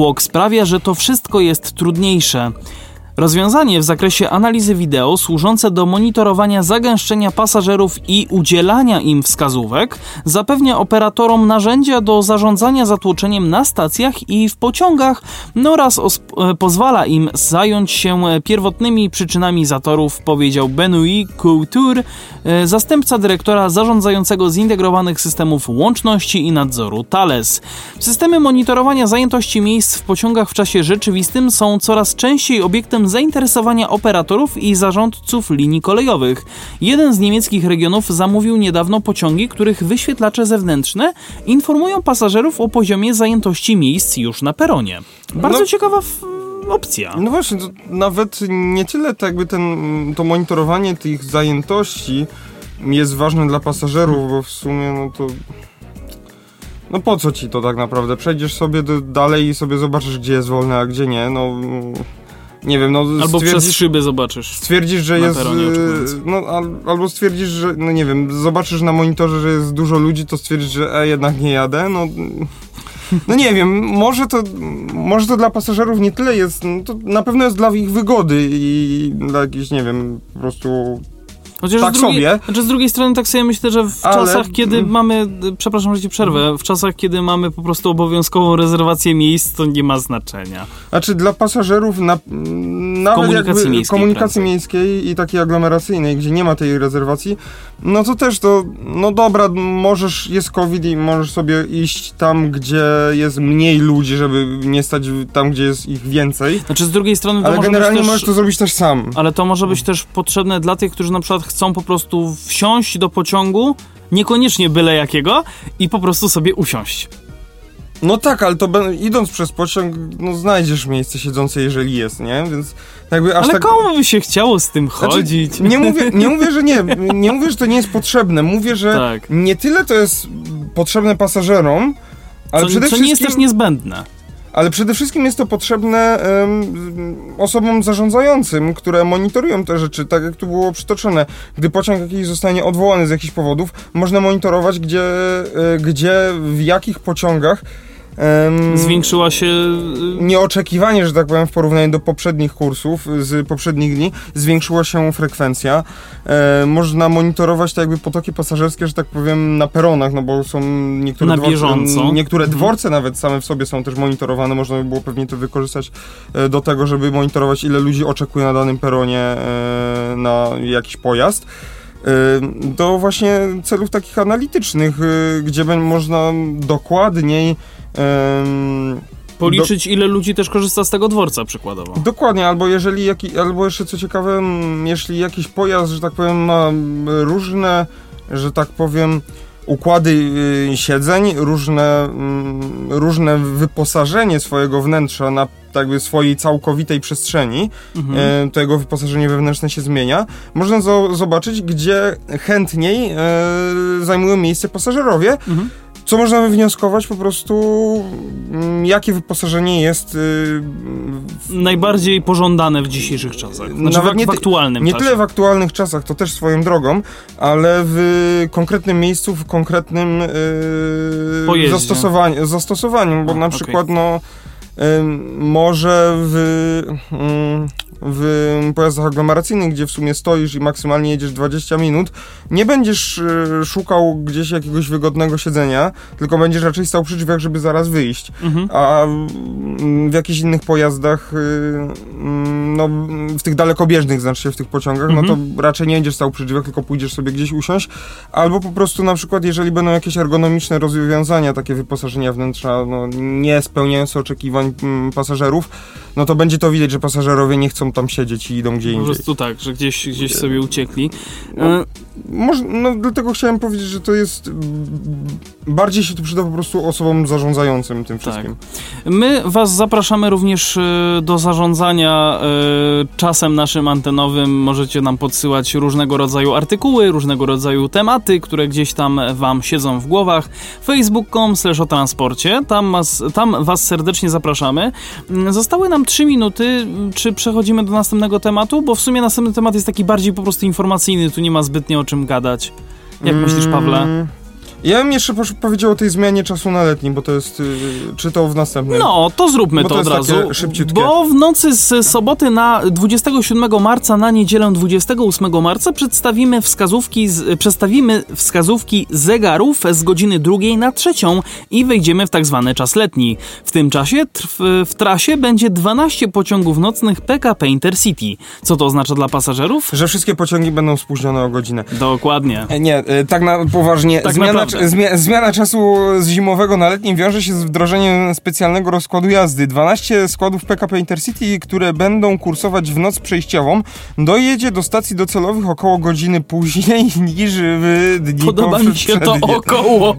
Tłok sprawia, że to wszystko jest trudniejsze. Rozwiązanie w zakresie analizy wideo służące do monitorowania zagęszczenia pasażerów i udzielania im wskazówek zapewnia operatorom narzędzia do zarządzania zatłoczeniem na stacjach i w pociągach no oraz e, pozwala im zająć się pierwotnymi przyczynami zatorów, powiedział Benoit Couture, e, zastępca dyrektora zarządzającego zintegrowanych systemów łączności i nadzoru Thales. Systemy monitorowania zajętości miejsc w pociągach w czasie rzeczywistym są coraz częściej obiektem zainteresowania operatorów i zarządców linii kolejowych. Jeden z niemieckich regionów zamówił niedawno pociągi, których wyświetlacze zewnętrzne informują pasażerów o poziomie zajętości miejsc już na peronie. Bardzo No- ciekawa opcja. No właśnie, to nawet nie tyle tak jakby ten, to monitorowanie tych zajętości jest ważne dla pasażerów, bo w sumie no to... No po co ci to tak naprawdę? Przejdziesz sobie dalej i sobie zobaczysz, gdzie jest wolne, a gdzie nie. No nie wiem, no Albo przez szyby zobaczysz. stwierdzisz że jest... peronie e. No al, albo stwierdzisz, że, no nie wiem, zobaczysz na monitorze, że jest dużo ludzi, to stwierdzisz, że e, jednak nie jadę, no... No nie wiem, może to, może to dla pasażerów nie tyle jest, no to na pewno jest dla ich wygody i dla jakichś, nie wiem, po prostu... Chociaż Tak z drugiej, sobie. Znaczy z drugiej strony tak sobie myślę, że w Ale- czasach, kiedy mm. mamy, przepraszam, że ci przerwę, w czasach, kiedy mamy po prostu obowiązkową rezerwację miejsc, to nie ma znaczenia. Znaczy dla pasażerów na, nawet Komunikacji jakby miejskiej komunikacji prędzej. miejskiej i takiej aglomeracyjnej, gdzie nie ma tej rezerwacji, no to też to, no dobra, możesz, jest COVID i możesz sobie iść tam, gdzie jest mniej ludzi, żeby nie stać tam, gdzie jest ich więcej, Znaczy z drugiej strony ale generalnie być możesz też... to zrobić też sam. Ale to może być też potrzebne dla tych, którzy na przykład chcą po prostu wsiąść do pociągu, niekoniecznie byle jakiego, i po prostu sobie usiąść. No tak, ale to idąc przez pociąg, no znajdziesz miejsce siedzące, jeżeli jest, nie? Więc jakby aż Ale tak... komu by się chciało z tym Znaczy, chodzić? nie, mówię, nie mówię, że nie. Nie mówię, że to nie jest potrzebne. Mówię, że Tak. nie tyle to jest potrzebne pasażerom, ale co, przede co wszystkim... nie jest też niezbędne. Ale przede wszystkim jest to potrzebne em, osobom zarządzającym, które monitorują te rzeczy, tak jak tu było przytoczone. Gdy pociąg jakiś zostanie odwołany z jakichś powodów, można monitorować, gdzie, e, gdzie w jakich pociągach em, Zwiększyła się... y, nieoczekiwanie, że tak powiem, w porównaniu do poprzednich kursów z poprzednich dni, zwiększyła się frekwencja. E, można monitorować tak jakby potoki pasażerskie, że tak powiem, na peronach, no bo są niektóre Na dworce, bieżąco. niektóre Mhm. dworce nawet same w sobie są też monitorowane, można by było pewnie to wykorzystać e, do tego, żeby monitorować ile ludzi oczekuje na danym peronie e, na jakiś pojazd. E, Do właśnie celów takich analitycznych, e, gdzie będzie można dokładniej em, Policzyć, ile ludzi też korzysta z tego dworca przykładowo. Dokładnie, albo jeżeli, jaki, albo jeszcze co ciekawe, jeśli jakiś pojazd, że tak powiem, ma różne, że tak powiem, układy y, siedzeń, różne, różne wyposażenie swojego wnętrza na tak jakby swojej całkowitej przestrzeni, Mhm. e, to jego wyposażenie wewnętrzne się zmienia, można zo- zobaczyć, gdzie chętniej e, zajmują miejsce pasażerowie, Mhm. Co można wywnioskować po prostu, mm, jakie wyposażenie jest y, w Najbardziej pożądane w dzisiejszych czasach. Znaczy Nawet w, nie w aktualnym Nie czasie. tyle w aktualnych czasach, to też swoją drogą, ale w konkretnym miejscu, w konkretnym yy, zastosowaniu, zastosowaniu, bo A, na przykład no, ym, może w, ym, w pojazdach aglomeracyjnych, gdzie w sumie stoisz i maksymalnie jedziesz 20 minut, nie będziesz y, szukał gdzieś jakiegoś wygodnego siedzenia, tylko będziesz raczej stał przy drzwiach, żeby zaraz wyjść. Mhm. A mm, w jakichś innych pojazdach, y, mm, no w tych dalekobieżnych, znaczy w tych pociągach, no Mhm. to raczej nie będziesz stał przy drzwiach, tylko pójdziesz sobie gdzieś usiąść. Albo po prostu na przykład, jeżeli będą jakieś ergonomiczne rozwiązania, takie wyposażenia wnętrza, no, nie spełniające oczekiwań mm, pasażerów, no to będzie to widać, że pasażerowie nie chcą tam siedzieć i idą gdzie Po indziej. prostu tak, że gdzieś, gdzieś sobie uciekli. No. E, Może, no dlatego chciałem powiedzieć, że to jest bardziej się tu przyda po prostu osobom zarządzającym tym Tak. wszystkim. My Was zapraszamy również e, do zarządzania e, czasem naszym antenowym. Możecie nam podsyłać różnego rodzaju artykuły, różnego rodzaju tematy, które gdzieś tam Wam siedzą w głowach. Facebook.com slash o transporcie. Tam, was, tam Was serdecznie zapraszamy. Mm, Zostały nam 3 minuty. Czy przechodzimy do następnego tematu? Bo w sumie następny temat jest taki bardziej po prostu informacyjny. Tu nie ma zbytnio o czym gadać. Jak myślisz, Pawle? Ja bym jeszcze powiedział o tej zmianie czasu na letni, bo to jest. Yy, czy to w następnym? No, to zróbmy Bo to, to od razu. Bo w nocy z soboty na 27 marca na niedzielę 28 marca przedstawimy wskazówki, z, przedstawimy wskazówki zegarów z godziny drugiej na trzecią i wejdziemy w tak zwany czas letni. W tym czasie trw, w trasie będzie 12 pociągów nocnych PKP Intercity. Co to oznacza dla pasażerów? Że wszystkie pociągi będą spóźnione o godzinę. Dokładnie. E, Nie, e, tak na poważnie. Tak zmiana, naprawdę. zmia, zmiana czasu z zimowego na letni wiąże się z wdrożeniem specjalnego rozkładu jazdy. 12 składów PKP Intercity, które będą kursować w noc przejściową, dojedzie do stacji docelowych około godziny później niż w dni Podoba mi się to około.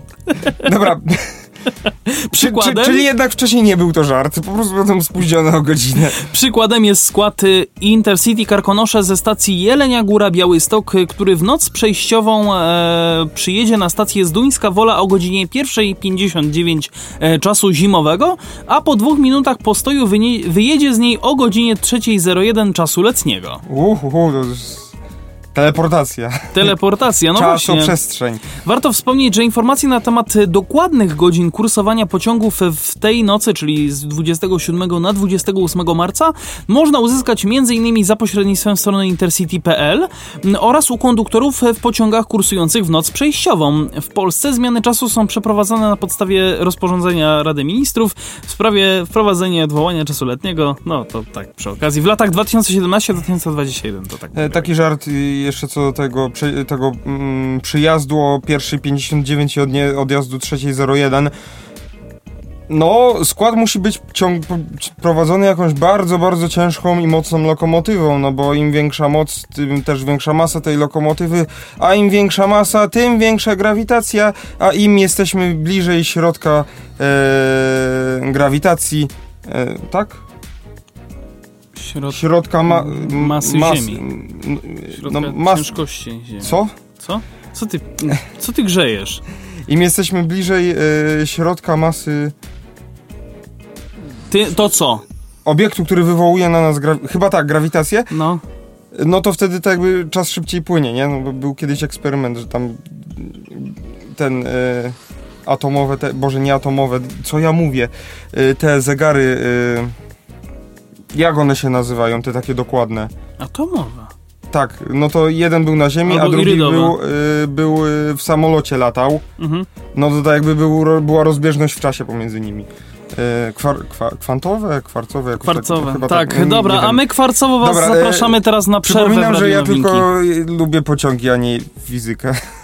Dobra. Czy, Przykładem? czy, czyli jednak wcześniej nie był to żart, po prostu będą spóźnione o godzinę. Przykładem jest skład y, Intercity Karkonosze ze stacji Jelenia Góra Białystok, y, który w noc przejściową e, przyjedzie na stację Zduńska Wola o godzinie 1.59 e, czasu zimowego, a po dwóch minutach postoju wyjedzie z niej o godzinie 3.01 czasu letniego. Uhuhu, to jest teleportacja. Teleportacja, no właśnie. Czasoprzestrzeń. Warto wspomnieć, że informacje na temat dokładnych godzin kursowania pociągów w tej nocy, czyli z 27 na 28 marca, można uzyskać m.in. za pośrednictwem strony intercity.pl oraz u konduktorów w pociągach kursujących w noc przejściową. W Polsce zmiany czasu są przeprowadzane na podstawie rozporządzenia Rady Ministrów w sprawie wprowadzenia odwołania czasu letniego. No to tak przy okazji. W latach 2017-2021 to tak. E, Taki żart jeszcze co do tego, przy, tego mm, przyjazdu o 1.59 i odnie, odjazdu 3.01. No, skład musi być ciąg, prowadzony jakąś bardzo, bardzo ciężką i mocną lokomotywą, no bo im większa moc, tym też większa masa tej lokomotywy, a im większa masa, tym większa grawitacja, a im jesteśmy bliżej środka e, grawitacji, e, tak? Środ... Środka ma, Masy mas- Ziemi. n- Środka no, mas- ciężkości Ziemi. Co? Co? Co ty, co ty grzejesz? Im jesteśmy bliżej e, środka masy Ty, to co? obiektu, który wywołuje na nas, gra- chyba tak, grawitację, No, no to wtedy tak jakby czas szybciej płynie, nie? No bo był kiedyś eksperyment, że tam ten... E, atomowe, te, boże nie atomowe, co ja mówię, y, te zegary, y, jak one się nazywają, te takie dokładne? Atomowe. Tak, no to jeden był na ziemi, Albo a drugi irydowe. był, y, był y, w samolocie latał. Mhm. No to tak jakby był, była rozbieżność w czasie pomiędzy nimi. Y, kwar, kwa, kwantowe, kwarcowe? jakoś Kwarcowe. Tak, tak, nie- dobra, a my kwarcowo was Dobra, e, zapraszamy teraz na przerwę Przypominam, że ja tylko y, lubię pociągi, a nie fizykę.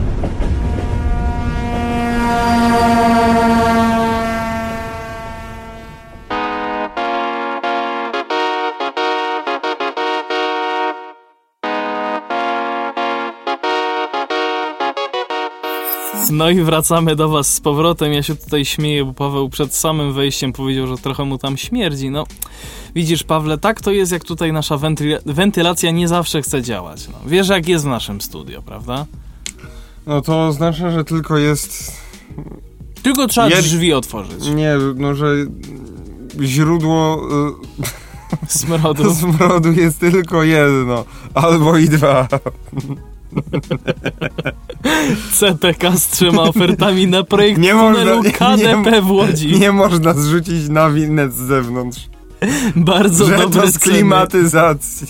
No i wracamy do was z powrotem. Ja się tutaj śmieję, bo Paweł przed samym wejściem powiedział, że trochę mu tam śmierdzi. No, widzisz, Pawle, tak to jest, jak tutaj nasza wentyla- wentylacja nie zawsze chce działać. No, wiesz, jak jest w naszym studio, prawda? No to oznacza, że tylko jest... Tylko trzeba Jed- drzwi otworzyć. Nie, no że źródło Smrodu. y, smrodu jest tylko jedno. Albo i dwa. CTK z trzema ofertami na projekt Nie tunelu KDP nie- w Łodzi. Nie można zrzucić na winnet z zewnątrz. Bardzo że dobre to z klimatyzacji.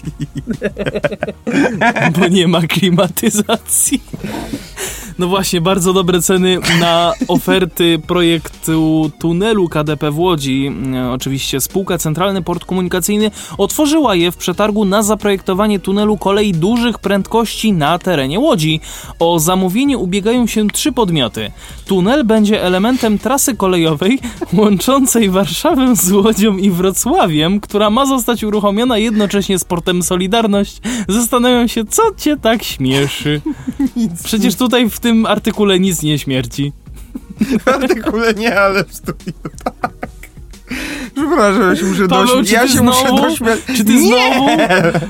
bo nie ma klimatyzacji. No właśnie, bardzo dobre ceny na oferty projektu tunelu KDP w Łodzi. E, Oczywiście spółka Centralny Port Komunikacyjny otworzyła je w przetargu na zaprojektowanie tunelu kolei dużych prędkości na terenie Łodzi. O zamówienie ubiegają się trzy podmioty. Tunel będzie elementem trasy kolejowej łączącej Warszawę z Łodzią i Wrocławiem, która ma zostać uruchomiona jednocześnie z portem Solidarność. Zastanawiam się, co cię tak śmieszy. Przecież tutaj w tym artykule nic nie śmierci. W artykule nie, ale w studiu tak. Przepraszam, ja się muszę Paweł, dośmiać. Ja się muszę znowu? dośmiać. Czy ty nie! znowu?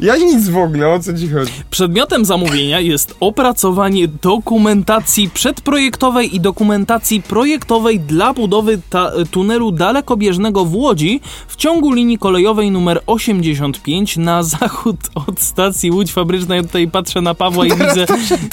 Ja nic w ogóle, o co ci chodzi? Przedmiotem zamówienia jest opracowanie dokumentacji przedprojektowej i dokumentacji projektowej dla budowy tunelu dalekobieżnego w Łodzi w ciągu linii kolejowej numer 85 na zachód od stacji Łódź Fabryczna. Ja tutaj patrzę na Pawła i widzę...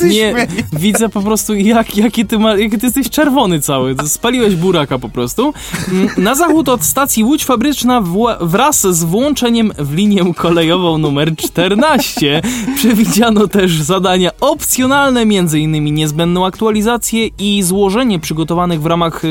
Nie, widzę po prostu jak, jaki, ty ma, jaki ty jesteś czerwony cały. Spaliłeś buraka po prostu. Mm, Na zachód od stacji Łódź Fabryczna wraz z włączeniem w linię kolejową numer 14 przewidziano też zadania opcjonalne, m.in. niezbędną aktualizację i złożenie przygotowanych w ramach...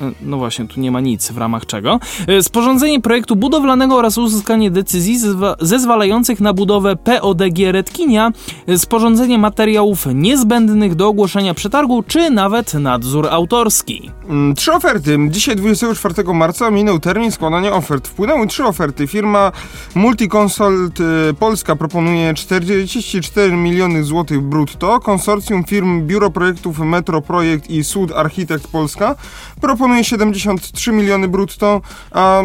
y, no właśnie, tu nie ma nic w ramach czego. Y, Sporządzenie projektu budowlanego oraz uzyskanie decyzji zezwa- zezwalających na budowę PODG Redkinia, y, sporządzenie materiałów niezbędnych do ogłoszenia przetargu, czy nawet nadzór autorski. Mm, Trzy oferty. Dzisiaj 24 marca minął termin składania ofert. Wpłynęły trzy oferty. Firma Multiconsult y, Polska proponuje 44 miliony złotych brutto. Konsorcjum firm Biuro Projektów Metro Projekt i Sud Architekt Polska proponuje 73 miliony brutto, a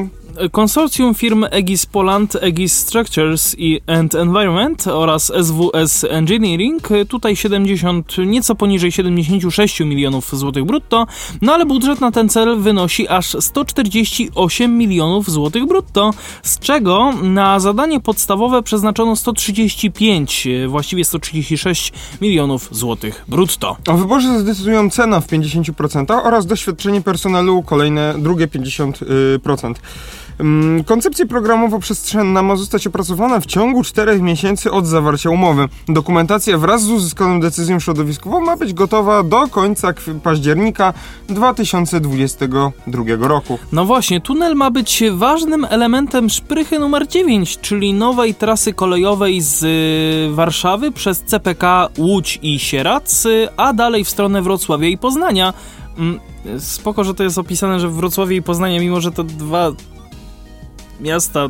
Konsorcjum firm Egis Poland, Egis Structures i and Environment oraz SWS Engineering, tutaj 70, nieco poniżej 76 milionów złotych brutto, no ale budżet na ten cel wynosi aż 148 milionów złotych brutto, z czego na zadanie podstawowe przeznaczono 135, y, właściwie 136 milionów złotych brutto. o wyborze zdecydują cena w 50% oraz doświadczenie personelu kolejne drugie 50%. Ym, Koncepcja programowo-przestrzenna ma zostać opracowana w ciągu 4 miesięcy od zawarcia umowy. Dokumentacja wraz z uzyskaną decyzją środowiskową ma być gotowa do końca października 2022 roku. No właśnie, tunel ma być ważnym elementem szprychy numer 9, czyli nowej trasy kolejowej z y, Warszawy przez CPK Łódź i Sierac, y, a dalej w stronę Wrocławia i Poznania. Mm, Spoko, że to jest opisane, że w Wrocławiu i Poznania, mimo że to dwa miasta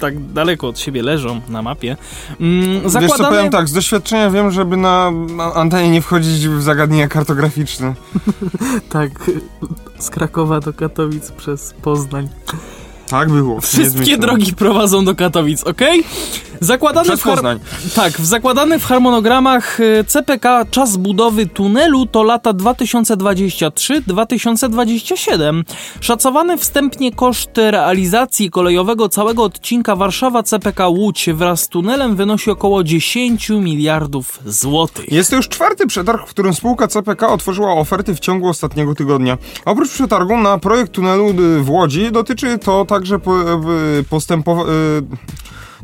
tak daleko od siebie leżą na mapie. Mm, Wiesz co, powiem tak, z doświadczenia wiem, żeby na antenie nie wchodzić w zagadnienia kartograficzne. Tak, z Krakowa do Katowic przez Poznań. Tak było. Wszystkie drogi prowadzą do Katowic, ok? Zakładany w har-. Tak, w zakładanych w harmonogramach y, CPK czas budowy tunelu to lata 2023-2027. Szacowany wstępnie koszt realizacji kolejowego całego odcinka Warszawa CPK Łódź wraz z tunelem wynosi około 10 miliardów złotych. Jest to już czwarty przetarg, w którym spółka CPK otworzyła oferty w ciągu ostatniego tygodnia. Oprócz przetargu na projekt tunelu y, w Łodzi dotyczy to także po, postępowa- y,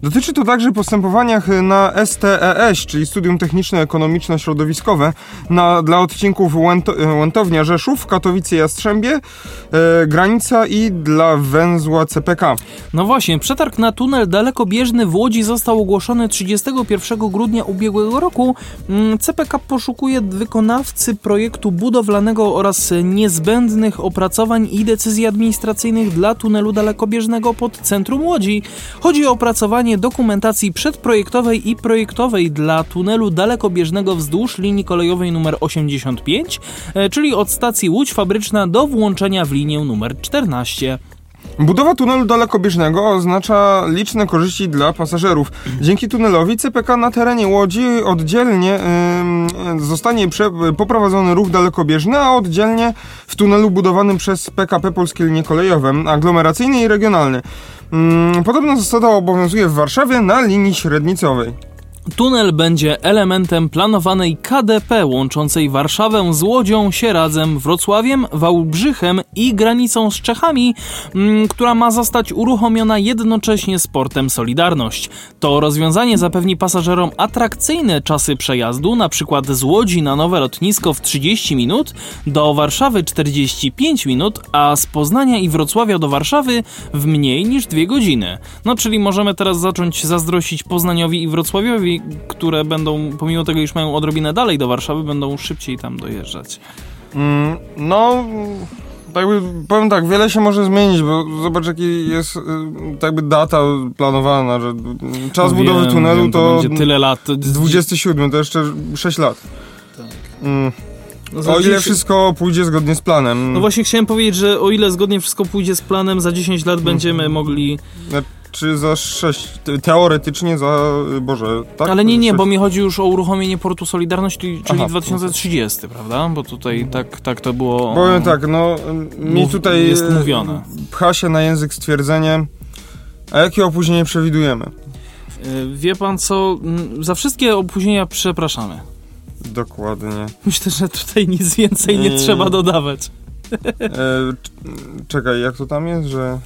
Dotyczy to także postępowaniach na STES, czyli Studium Techniczno-Ekonomiczno-Środowiskowe, na, dla odcinków Łęto, Łętownia Rzeszów, Katowice Jastrzębie, e, Granica i dla węzła CPK. No właśnie, przetarg na tunel dalekobieżny w Łodzi został ogłoszony 31 grudnia ubiegłego roku. Mm, CPK poszukuje wykonawcy projektu budowlanego oraz niezbędnych opracowań i decyzji administracyjnych dla tunelu dalekobieżnego pod centrum Łodzi. Chodzi o opracowanie dokumentacji przedprojektowej i projektowej dla tunelu dalekobieżnego wzdłuż linii kolejowej nr 85, e, czyli od stacji Łódź Fabryczna do włączenia w linię nr 14. Budowa tunelu dalekobieżnego oznacza liczne korzyści dla pasażerów. Dzięki tunelowi CPK na terenie Łodzi oddzielnie zostanie prze, poprowadzony ruch dalekobieżny, a oddzielnie w tunelu budowanym przez PKP Polskie Linie Kolejowe, aglomeracyjny i regionalny. Ym, podobna zasada obowiązuje w Warszawie na linii średnicowej. Tunel będzie elementem planowanej KDP łączącej Warszawę z Łodzią, Sieradzem, Wrocławiem, Wałbrzychem i granicą z Czechami, mm, która ma zostać uruchomiona jednocześnie z portem Solidarność. To rozwiązanie zapewni pasażerom atrakcyjne czasy przejazdu, na przykład z Łodzi na nowe lotnisko w 30 minut, do Warszawy 45 minut, a z Poznania i Wrocławia do Warszawy w mniej niż 2 godziny. No czyli możemy teraz zacząć zazdrościć Poznaniowi i Wrocławiowi, które będą, pomimo tego, iż mają odrobinę dalej do Warszawy, będą szybciej tam dojeżdżać. Mm, no, tak jakby, powiem tak, wiele się może zmienić, bo zobacz jaki jest y, tak jakby data planowana, że y, czas No budowy wiem, tunelu wiem, to, będzie tyle lat. To, 27, to jeszcze 6 lat. Tak. Mm. No, O ile 10 wszystko pójdzie zgodnie z planem. No właśnie chciałem powiedzieć, że o ile zgodnie wszystko pójdzie z planem, za 10 lat będziemy mogli... Czy za 6, teoretycznie za, Boże, tak? Ale nie, nie, bo mi chodzi już o uruchomienie portu Solidarność, czyli, Aha. 2030, prawda? Bo tutaj tak, tak to było... Powiem tak, no mi tutaj jest y, mówione. pcha się na język stwierdzenie, a jakie opóźnienie przewidujemy? Y, Wie pan co, mm, za wszystkie opóźnienia przepraszamy. Dokładnie. Myślę, że tutaj nic więcej nie Nie. trzeba dodawać. E, czekaj, jak to tam jest, że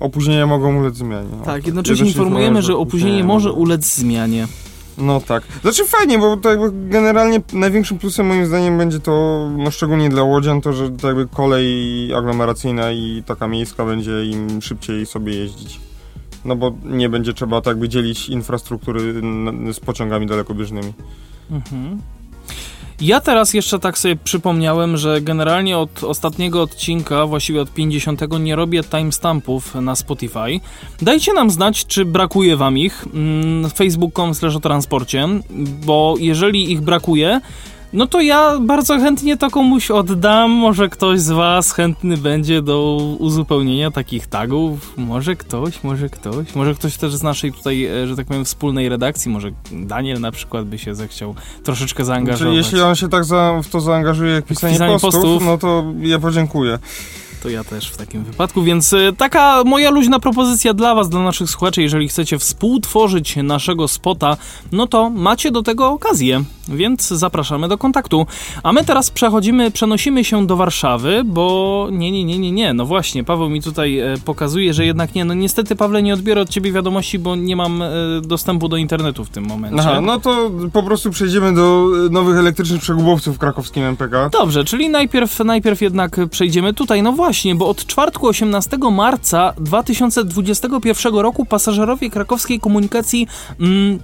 opóźnienia mogą ulec zmianie. O, Tak, jednocześnie informujemy, że opóźnienie może ulec zmianie. No tak. Znaczy fajnie, bo to jakby generalnie największym plusem moim zdaniem będzie to, no szczególnie dla łodzian, to, że to jakby kolej aglomeracyjna i taka miejska będzie im szybciej sobie jeździć. No bo nie będzie trzeba tak jakby dzielić infrastruktury z pociągami dalekobieżnymi. Mhm. Ja teraz jeszcze tak sobie przypomniałem, że generalnie od ostatniego odcinka, właściwie od 50, nie robię timestampów na Spotify. Dajcie nam znać, czy brakuje wam ich. mm, Facebook.com slash o transporcie, bo jeżeli ich brakuje, no to ja bardzo chętnie to komuś oddam. Może ktoś z was chętny będzie do uzupełnienia takich tagów. Może ktoś, może ktoś. Może ktoś też z naszej tutaj, e, że tak powiem, wspólnej redakcji. Może Daniel na przykład by się zechciał troszeczkę zaangażować. Czyli jeśli on się tak za, w to zaangażuje jak pisanie, Pisanie postów, postów. no to ja podziękuję. To ja też w takim wypadku, więc e, taka moja luźna propozycja dla was, dla naszych słuchaczy, jeżeli chcecie współtworzyć naszego spota, no to macie do tego okazję, więc zapraszamy do kontaktu. A my teraz przechodzimy, przenosimy się do Warszawy, bo nie, nie, nie, nie, nie, no właśnie, Paweł mi tutaj e, pokazuje, że jednak nie, no niestety Pawle nie odbiorę od ciebie wiadomości, bo nie mam e, dostępu do internetu w tym momencie. Aha, no to po prostu przejdziemy do y, nowych elektrycznych przegubowców w krakowskim MPK. Dobrze, czyli najpierw, najpierw jednak przejdziemy tutaj. No właśnie, bo od czwartku 18 marca 2021 roku pasażerowie krakowskiej komunikacji mm,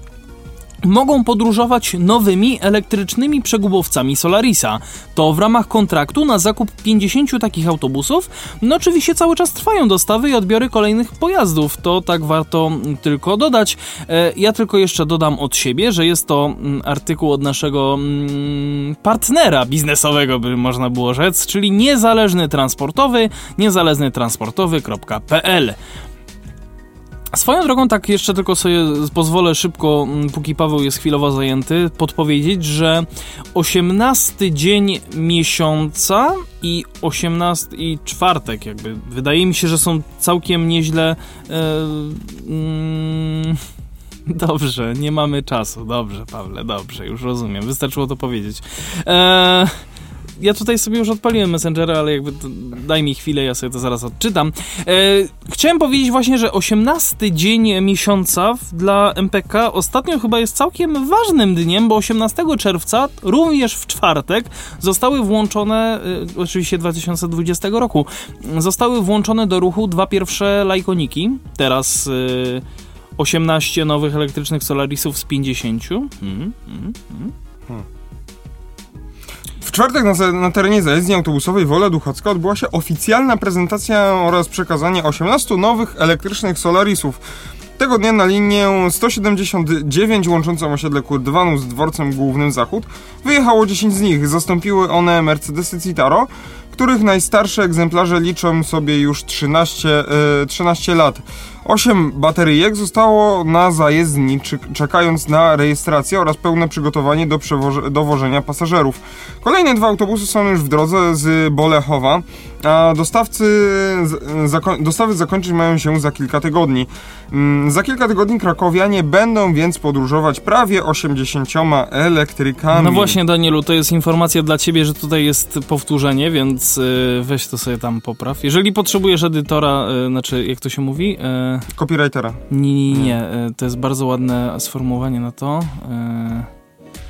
mogą podróżować nowymi elektrycznymi przegubowcami Solarisa. To w ramach kontraktu na zakup 50 takich autobusów. No oczywiście cały czas trwają dostawy i odbiory kolejnych pojazdów. To tak warto tylko dodać. E, Ja tylko jeszcze dodam od siebie, że jest to mm, artykuł od naszego mm, partnera biznesowego, by można było rzec, czyli niezależny transportowy, niezależnytransportowy.pl. Swoją drogą, tak jeszcze tylko sobie pozwolę szybko, mm, póki Paweł jest chwilowo zajęty, podpowiedzieć, że 18 dzień miesiąca i 18 i czwartek, jakby wydaje mi się, że są całkiem nieźle. E, mm, dobrze, nie mamy czasu. Dobrze, Pawle, dobrze, już rozumiem. Wystarczyło to powiedzieć. E, ja tutaj sobie już odpaliłem Messengera, ale jakby daj mi chwilę, ja sobie to zaraz odczytam. E, chciałem powiedzieć właśnie, że 18 dzień miesiąca dla MPK ostatnio chyba jest całkiem ważnym dniem, bo 18 czerwca, również w czwartek, zostały włączone, e, oczywiście 2020 roku, zostały włączone do ruchu dwa pierwsze lajkoniki. Teraz... E, 18 nowych elektrycznych Solarisów z 50. Mm, mm, mm. Hmm czwartek na, na terenie zajezdni autobusowej Wola Duchocka odbyła się oficjalna prezentacja oraz przekazanie 18 nowych elektrycznych Solarisów. Tego dnia na linię 179 łączącą osiedle Kurdwanu z dworcem głównym Zachód wyjechało 10 z nich. Zastąpiły one Mercedesy Citaro, których najstarsze egzemplarze liczą sobie już 13, yy, 13 lat. 8 bateryjek zostało na zajezdni, czekając na rejestrację oraz pełne przygotowanie do dowożenia pasażerów. Kolejne dwa autobusy są już w drodze z Bolechowa, a dostawcy, zako dostawy zakończyć mają się za kilka tygodni. Mm, za kilka tygodni krakowianie będą więc podróżować prawie 80 elektrykami. No właśnie Danielu, to jest informacja dla ciebie, że tutaj jest powtórzenie, więc y, weź to sobie tam popraw. Jeżeli potrzebujesz edytora, y, znaczy jak to się mówi? Y, Copywritera. Nie, nie, nie, to jest bardzo ładne sformułowanie na to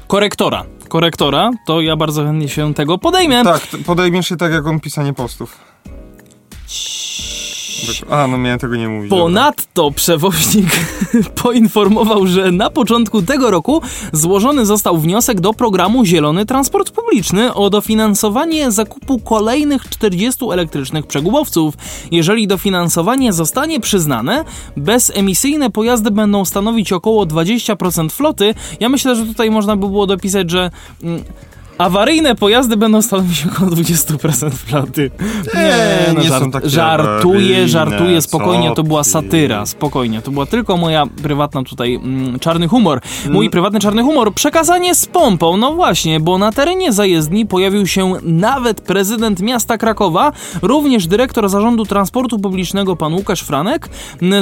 korektora. Korektora, to ja bardzo chętnie się tego podejmę. Tak, podejmiesz się tak jak on pisanie postów. A, no miałem tego nie mówić. Ponadto przewoźnik poinformował, że na początku tego roku złożony został wniosek do programu Zielony Transport Publiczny o dofinansowanie zakupu kolejnych 40 elektrycznych przegubowców. Jeżeli dofinansowanie zostanie przyznane, bezemisyjne pojazdy będą stanowić około 20% floty. Ja myślę, że tutaj można by było dopisać, że mm, Awaryjne pojazdy będą stanowić około 20% floty. Nie, no, nie żart, są takie Żartuję, żartuję, spokojnie, to była satyra, spokojnie. To była tylko moja prywatna tutaj mm, czarny humor. Mój prywatny czarny humor. Przekazanie z pompą, no właśnie, bo na terenie zajezdni pojawił się nawet prezydent miasta Krakowa, również dyrektor zarządu transportu publicznego pan Łukasz Franek,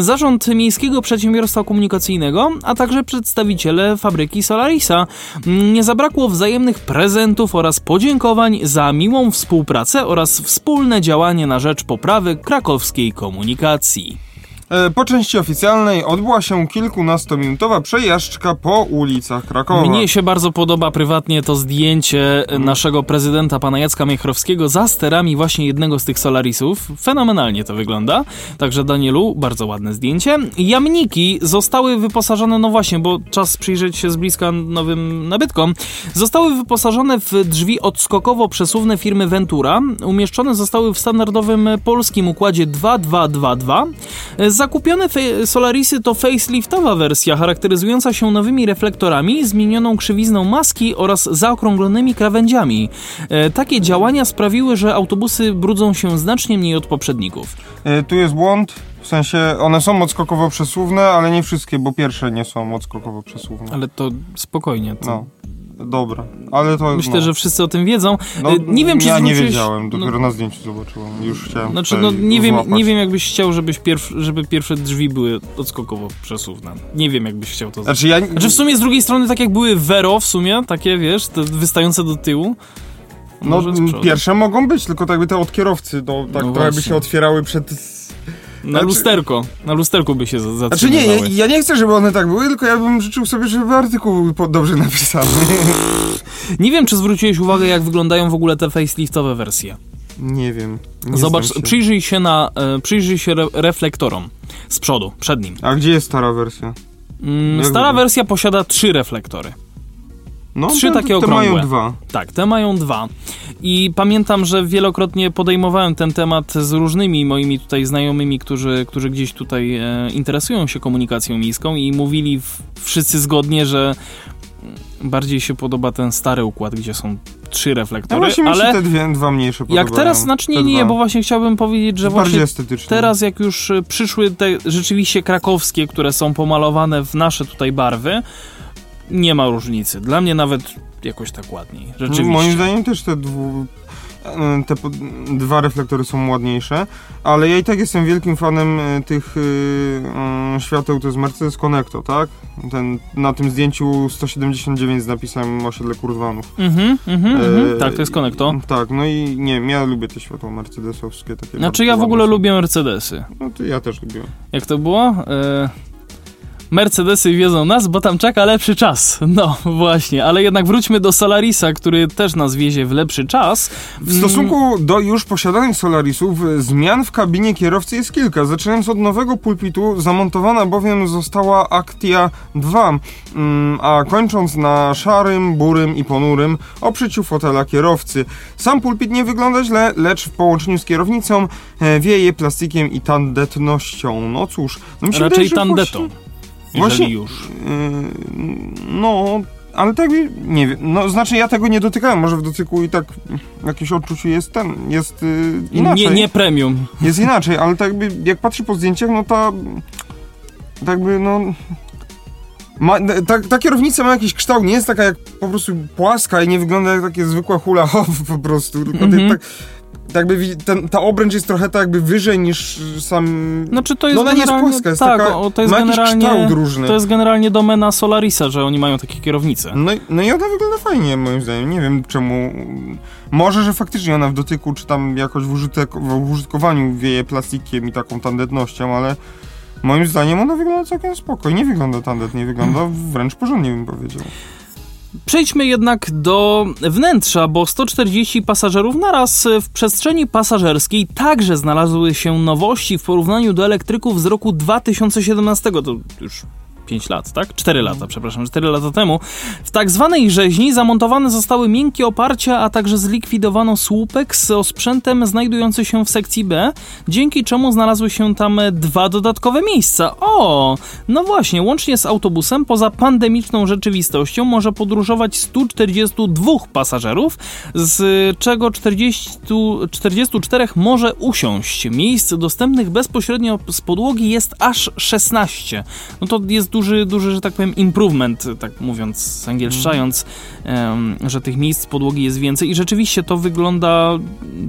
zarząd Miejskiego Przedsiębiorstwa Komunikacyjnego, a także przedstawiciele fabryki Solarisa. Nie zabrakło wzajemnych prezentów oraz podziękowań za miłą współpracę oraz wspólne działanie na rzecz poprawy krakowskiej komunikacji. E, po części oficjalnej odbyła się kilkunastominutowa przejażdżka po ulicach Krakowa. Mnie się bardzo podoba prywatnie to zdjęcie hmm. naszego prezydenta, pana Jacka Miechrowskiego, za sterami właśnie jednego z tych Solarisów. Fenomenalnie to wygląda. Także Danielu, bardzo ładne zdjęcie. Jamniki zostały wyposażone, no właśnie, bo czas przyjrzeć się z bliska nowym nabytkom. Zostały wyposażone w drzwi odskokowo-przesuwne firmy Ventura. Umieszczone zostały w standardowym polskim układzie 2222. Zakupione Solarisy to faceliftowa wersja charakteryzująca się nowymi reflektorami, zmienioną krzywizną maski oraz zaokrąglonymi krawędziami. E, takie działania sprawiły, że autobusy brudzą się znacznie mniej od poprzedników. E, tu jest błąd. W sensie one są odskokowo przesuwne, ale nie wszystkie, bo pierwsze nie są odskokowo przesuwne. Ale to spokojnie. To... No. Dobra, ale to... Myślę, no. że wszyscy o tym wiedzą. No, y, nie wiem, czy Ja zwróciłeś... nie wiedziałem, dopiero no, na zdjęciu zobaczyłem. Już chciałem Znaczy, no nie wiem, nie wiem, jakbyś chciał, żebyś pierw, żeby pierwsze drzwi były odskokowo przesuwne. Nie wiem, jakbyś chciał to... Znaczy, ja... znaczy w sumie z drugiej strony, tak jak były Vero w sumie, takie, wiesz, te wystające do tyłu, no, pierwsze mogą być, tylko tak by te od kierowcy, no, tak no trochę by się otwierały przed na znaczy... lusterko. Na lusterku by się zatrzymały. Znaczy nie, ja, ja, nie chcę, żeby one tak były, tylko ja bym życzył sobie, żeby artykuł był dobrze napisany. nie wiem, czy zwróciłeś uwagę, jak wyglądają w ogóle te faceliftowe wersje. Nie wiem. Nie Zobacz, się. przyjrzyj się na, e, przyjrzyj się re reflektorom z przodu, przed nim. A gdzie jest stara wersja? Mm, stara wersja posiada trzy reflektory. No, Trzy te, takie te okrągłe. mają dwa. Tak, te mają dwa. I pamiętam, że wielokrotnie podejmowałem ten temat z różnymi moimi tutaj znajomymi, którzy, którzy gdzieś tutaj e, interesują się komunikacją miejską i mówili w, wszyscy zgodnie, że bardziej się podoba ten stary układ, gdzie są trzy No reflektory, właśnie się ale te dwie, dwa mniejsze podobają. jak teraz, znaczy nie, Te bo właśnie chciałbym powiedzieć, że właśnie teraz jak już przyszły te rzeczywiście krakowskie, które są pomalowane w nasze tutaj barwy, nie ma różnicy. Dla mnie nawet jakoś tak ładniej, rzeczywiście. Moim zdaniem też te, dwu, e, te dwa reflektory są ładniejsze, ale ja i tak jestem wielkim fanem e, tych y, mm, świateł, to jest Mercedes Connecto, tak? Ten, na tym zdjęciu 179 z napisem osiedle kurwanów. Mhm, mhm, mhm. E, Tak, to jest Konekto. Tak, no i nie wiem, ja lubię te światła mercedesowskie. Takie Znaczy ja w ogóle są. lubię Mercedesy. No to ja też lubię. Jak to było? E... Mercedesy wiedzą nas, bo tam czeka lepszy czas. No właśnie, ale jednak wróćmy do Solarisa, który też nas wiezie w lepszy czas. W stosunku do już posiadanych Solarisów, zmian w kabinie kierowcy jest kilka. Zaczynając od nowego pulpitu, zamontowana bowiem została Actia 2, mm, a kończąc na szarym, burym i ponurym oprzyciu fotela kierowcy. Sam pulpit nie wygląda źle, lecz w połączeniu z kierownicą e, wieje plastikiem i tandetnością. No cóż, no mi się Raczej wydaje, tandetą, właśnie- jeżeli właśnie- już. Yy, no, ale tak nie wiem. No, znaczy ja tego nie dotykałem. Może w dotyku i tak w jakimś odczuciu jest ten, jest yy, inaczej. Nie, nie premium. Jest inaczej, ale tak jakby jak patrzę po zdjęciach, no ta tak jakby no ma, ta, ta kierownica ma jakiś kształt, nie jest taka jak po prostu płaska i nie wygląda jak takie zwykła hula hop po prostu, tylko Mhm. tak, tak jakby wi- ten, ta obręcz jest trochę tak jakby wyżej niż sam... Znaczy to jest no ona nie jest płaska, jest tak, taka, o, to jest ma generalnie... kształt różny. To jest generalnie domena Solarisa, że oni mają takie kierownice. No, i- no i ona wygląda fajnie, moim zdaniem. Nie wiem czemu. Może, że faktycznie ona w dotyku, czy tam jakoś w, użytek, w użytkowaniu wieje plastikiem i taką tandetnością, ale moim zdaniem ona wygląda całkiem spoko. I nie wygląda tandetnie, wygląda wręcz porządnie, bym powiedział. Przejdźmy jednak do wnętrza, bo 140 pasażerów naraz w przestrzeni pasażerskiej także znalazły się nowości w porównaniu do elektryków z roku 2017. To już 5 lat, tak? 4 lata, przepraszam, 4 lata temu. W tak zwanej rzeźni zamontowane zostały miękkie oparcia, a także zlikwidowano słupek z osprzętem znajdujący się w sekcji B, dzięki czemu znalazły się tam dwa dodatkowe miejsca. O! No właśnie, łącznie z autobusem, poza pandemiczną rzeczywistością może podróżować 142 pasażerów, z czego 40, 44 może usiąść. Miejsc dostępnych bezpośrednio z podłogi jest aż 16. No to jest duży, duży, że tak powiem, improvement, tak mówiąc, angielszczając, że tych miejsc podłogi jest więcej i rzeczywiście to wygląda,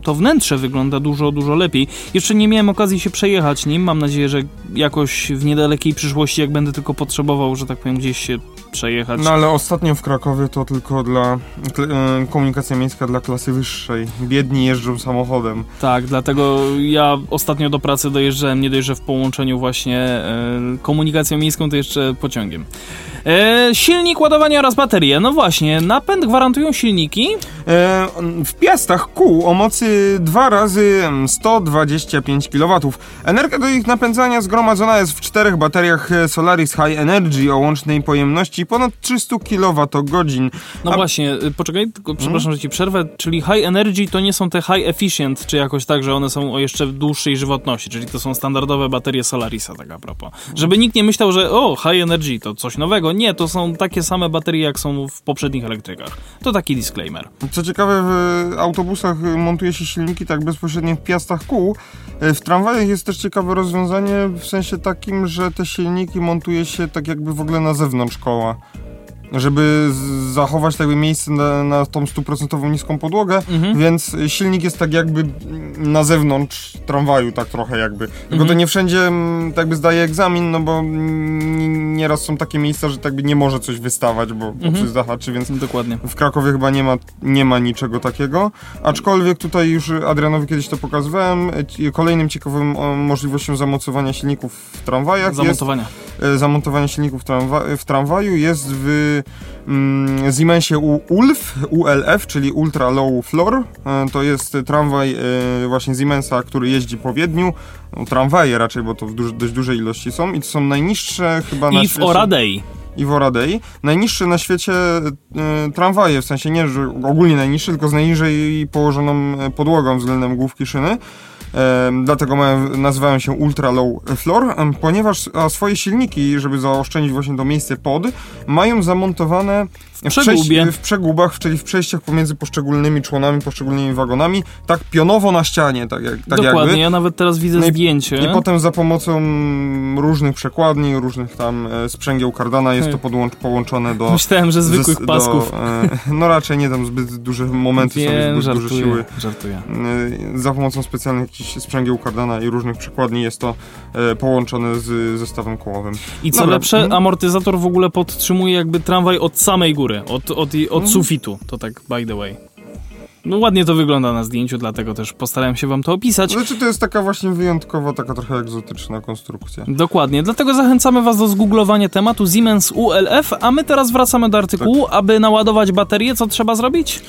to wnętrze wygląda dużo, dużo lepiej. Jeszcze nie miałem okazji się przejechać nim, mam nadzieję, że jakoś w niedalekiej przyszłości, jak będę tylko potrzebował, że tak powiem, gdzieś się przejechać. No ale ostatnio w Krakowie to tylko dla e, komunikacja miejska dla klasy wyższej. Biedni jeżdżą samochodem. Tak, dlatego ja ostatnio do pracy dojeżdżałem nie dość, że w połączeniu właśnie e, komunikacją miejską, to jeszcze pociągiem. E, silnik, ładowanie oraz baterie. No właśnie, napęd gwarantują silniki. E, w piastach kół o mocy 2 razy 125 kW. Energia do ich napędzania zgromadzona jest w czterech bateriach Solaris High Energy o łącznej pojemności ponad 300 kWh. No A- właśnie, y, poczekaj, tylko przepraszam, że ci przerwę, czyli high energy to nie są te high efficient, czy jakoś tak, że one są o jeszcze dłuższej żywotności, czyli to są standardowe baterie Solarisa, tak a propos. Żeby nikt nie myślał, że o, high energy to coś nowego. Nie, to są takie same baterie, jak są w poprzednich elektrykach. To taki disclaimer. Co ciekawe, w autobusach montuje się silniki tak bezpośrednio w piastach kół. E, W tramwajach jest też ciekawe rozwiązanie w sensie takim, że te silniki montuje się tak jakby w ogóle na zewnątrz koła. Żeby zachować tak jakby miejsce na, na tą stuprocentową niską podłogę, Mhm. więc silnik jest tak jakby na zewnątrz tramwaju, tak trochę jakby. Tylko Mhm. to nie wszędzie mm, tak jakby zdaje egzamin, no bo nieraz są takie miejsca, że tak jakby nie może coś wystawać, bo, Mhm. coś zahaczy, więc Dokładnie. w Krakowie chyba nie ma, nie ma niczego takiego, aczkolwiek tutaj już Adrianowi kiedyś to pokazywałem. Kolejnym ciekawym możliwością zamocowania silników w tramwajach Zamontowania. jest zamontowanie silników w, tramwa- w tramwaju jest w mm, Siemensie U- ULF, ULF, czyli Ultra Low Floor. E, to jest tramwaj e, właśnie Siemensa, który jeździ po Wiedniu. No, tramwaje raczej, bo to w dość dużej ilości są i to są najniższe chyba na I w świecie Oradei. i w Oradei. Najniższe na świecie e, tramwaje, w sensie nie, że ogólnie najniższe, tylko z najniżej położoną e, podłogą względem główki szyny. Dlatego nazywają się Ultra Low Floor, ponieważ swoje silniki, żeby zaoszczędzić właśnie to miejsce pod, mają zamontowane w, przegubie. w przegubach, czyli w przejściach pomiędzy poszczególnymi członami, poszczególnymi wagonami, tak pionowo na ścianie, tak, jak, tak Dokładnie, jakby. ja nawet teraz widzę No i- zdjęcie. I potem za pomocą różnych przekładni, różnych tam e, sprzęgieł kardana jest to podłącz, połączone do... Myślałem, że zwykłych pasków. Do, e, no raczej nie tam zbyt duże momenty są, Wiem, zbyt duże żartuję, siły. żartuję. E, Za pomocą specjalnych jakichś sprzęgieł kardana i różnych przekładni jest to połączone z zestawem kołowym. I co Dobra, lepsze, amortyzator w ogóle podtrzymuje jakby tramwaj od samej góry, od, od, od Mhm. sufitu, to tak by the way. No ładnie to wygląda na zdjęciu, dlatego też postarałem się wam to opisać. Znaczy to jest taka właśnie wyjątkowa, taka trochę egzotyczna konstrukcja. Dokładnie, dlatego zachęcamy Was do zgooglowania tematu Siemens ULF, a my teraz wracamy do artykułu. Aby naładować baterię, co trzeba zrobić?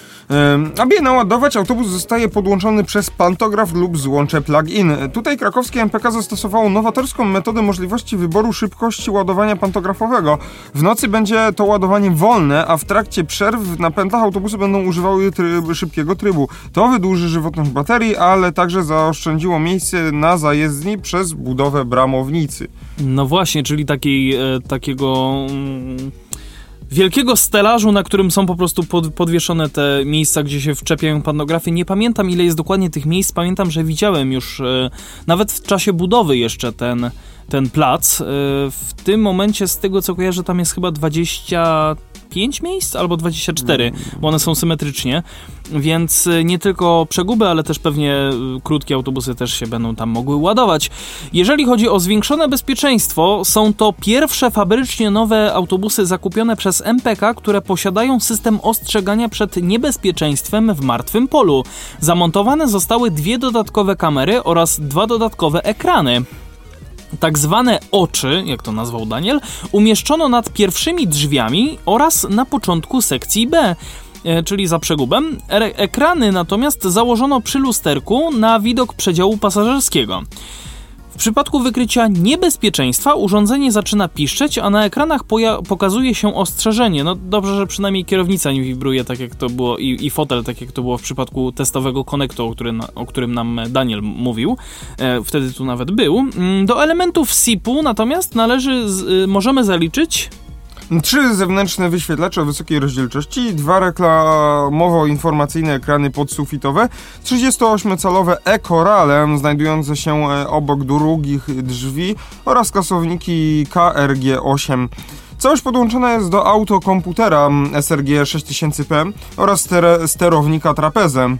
Ym, Aby je naładować, autobus zostaje podłączony przez pantograf lub złącze plug-in. Tutaj krakowskie MPK zastosowało nowatorską metodę możliwości wyboru szybkości ładowania pantografowego. W nocy będzie to ładowanie wolne, a w trakcie przerw na pętlach autobusy będą używały tryb, szybkiego trybu. To wydłuży żywotność baterii, ale także zaoszczędziło miejsce na zajezdni przez budowę bramownicy. No właśnie, czyli takiej, takiego mm, wielkiego stelażu, na którym są po prostu pod, podwieszone te miejsca, gdzie się wczepiają pantografy. Nie pamiętam, ile jest dokładnie tych miejsc. Pamiętam, że widziałem już e, nawet w czasie budowy jeszcze ten, ten plac. E, w tym momencie, z tego co kojarzę, tam jest chyba 25 miejsc albo 24, bo one są symetrycznie. Więc e, nie tylko przeguby, ale też pewnie e, krótkie autobusy też się będą tam mogły ładować. Jeżeli chodzi o zwiększone bezpieczeństwo, są to pierwsze fabrycznie nowe autobusy zakupione przez MPK, które posiadają system ostrzegania przed niebezpieczeństwem w martwym polu. Zamontowane zostały dwie dodatkowe kamery oraz dwa dodatkowe ekrany. Tak zwane oczy, jak to nazwał Daniel, umieszczono nad pierwszymi drzwiami oraz na początku sekcji B e, czyli za przegubem. Ekrany natomiast założono przy lusterku na widok przedziału pasażerskiego. W przypadku wykrycia niebezpieczeństwa urządzenie zaczyna piszczeć, a na ekranach pokazuje się ostrzeżenie. No dobrze, że przynajmniej kierownica nie wibruje tak jak to było i, i fotel tak jak to było w przypadku testowego konektu, o, o którym nam Daniel mówił. E, wtedy tu nawet był. Mm, Do elementów SIP-u natomiast należy, z, y, możemy zaliczyć Trzy zewnętrzne wyświetlacze o wysokiej rozdzielczości, dwa reklamowo-informacyjne ekrany podsufitowe, 38-calowe e-korale znajdujące się e, obok drugich drzwi oraz kasowniki KRG8. Całość podłączona jest do autokomputera SRG 6000P oraz ster sterownika trapezem.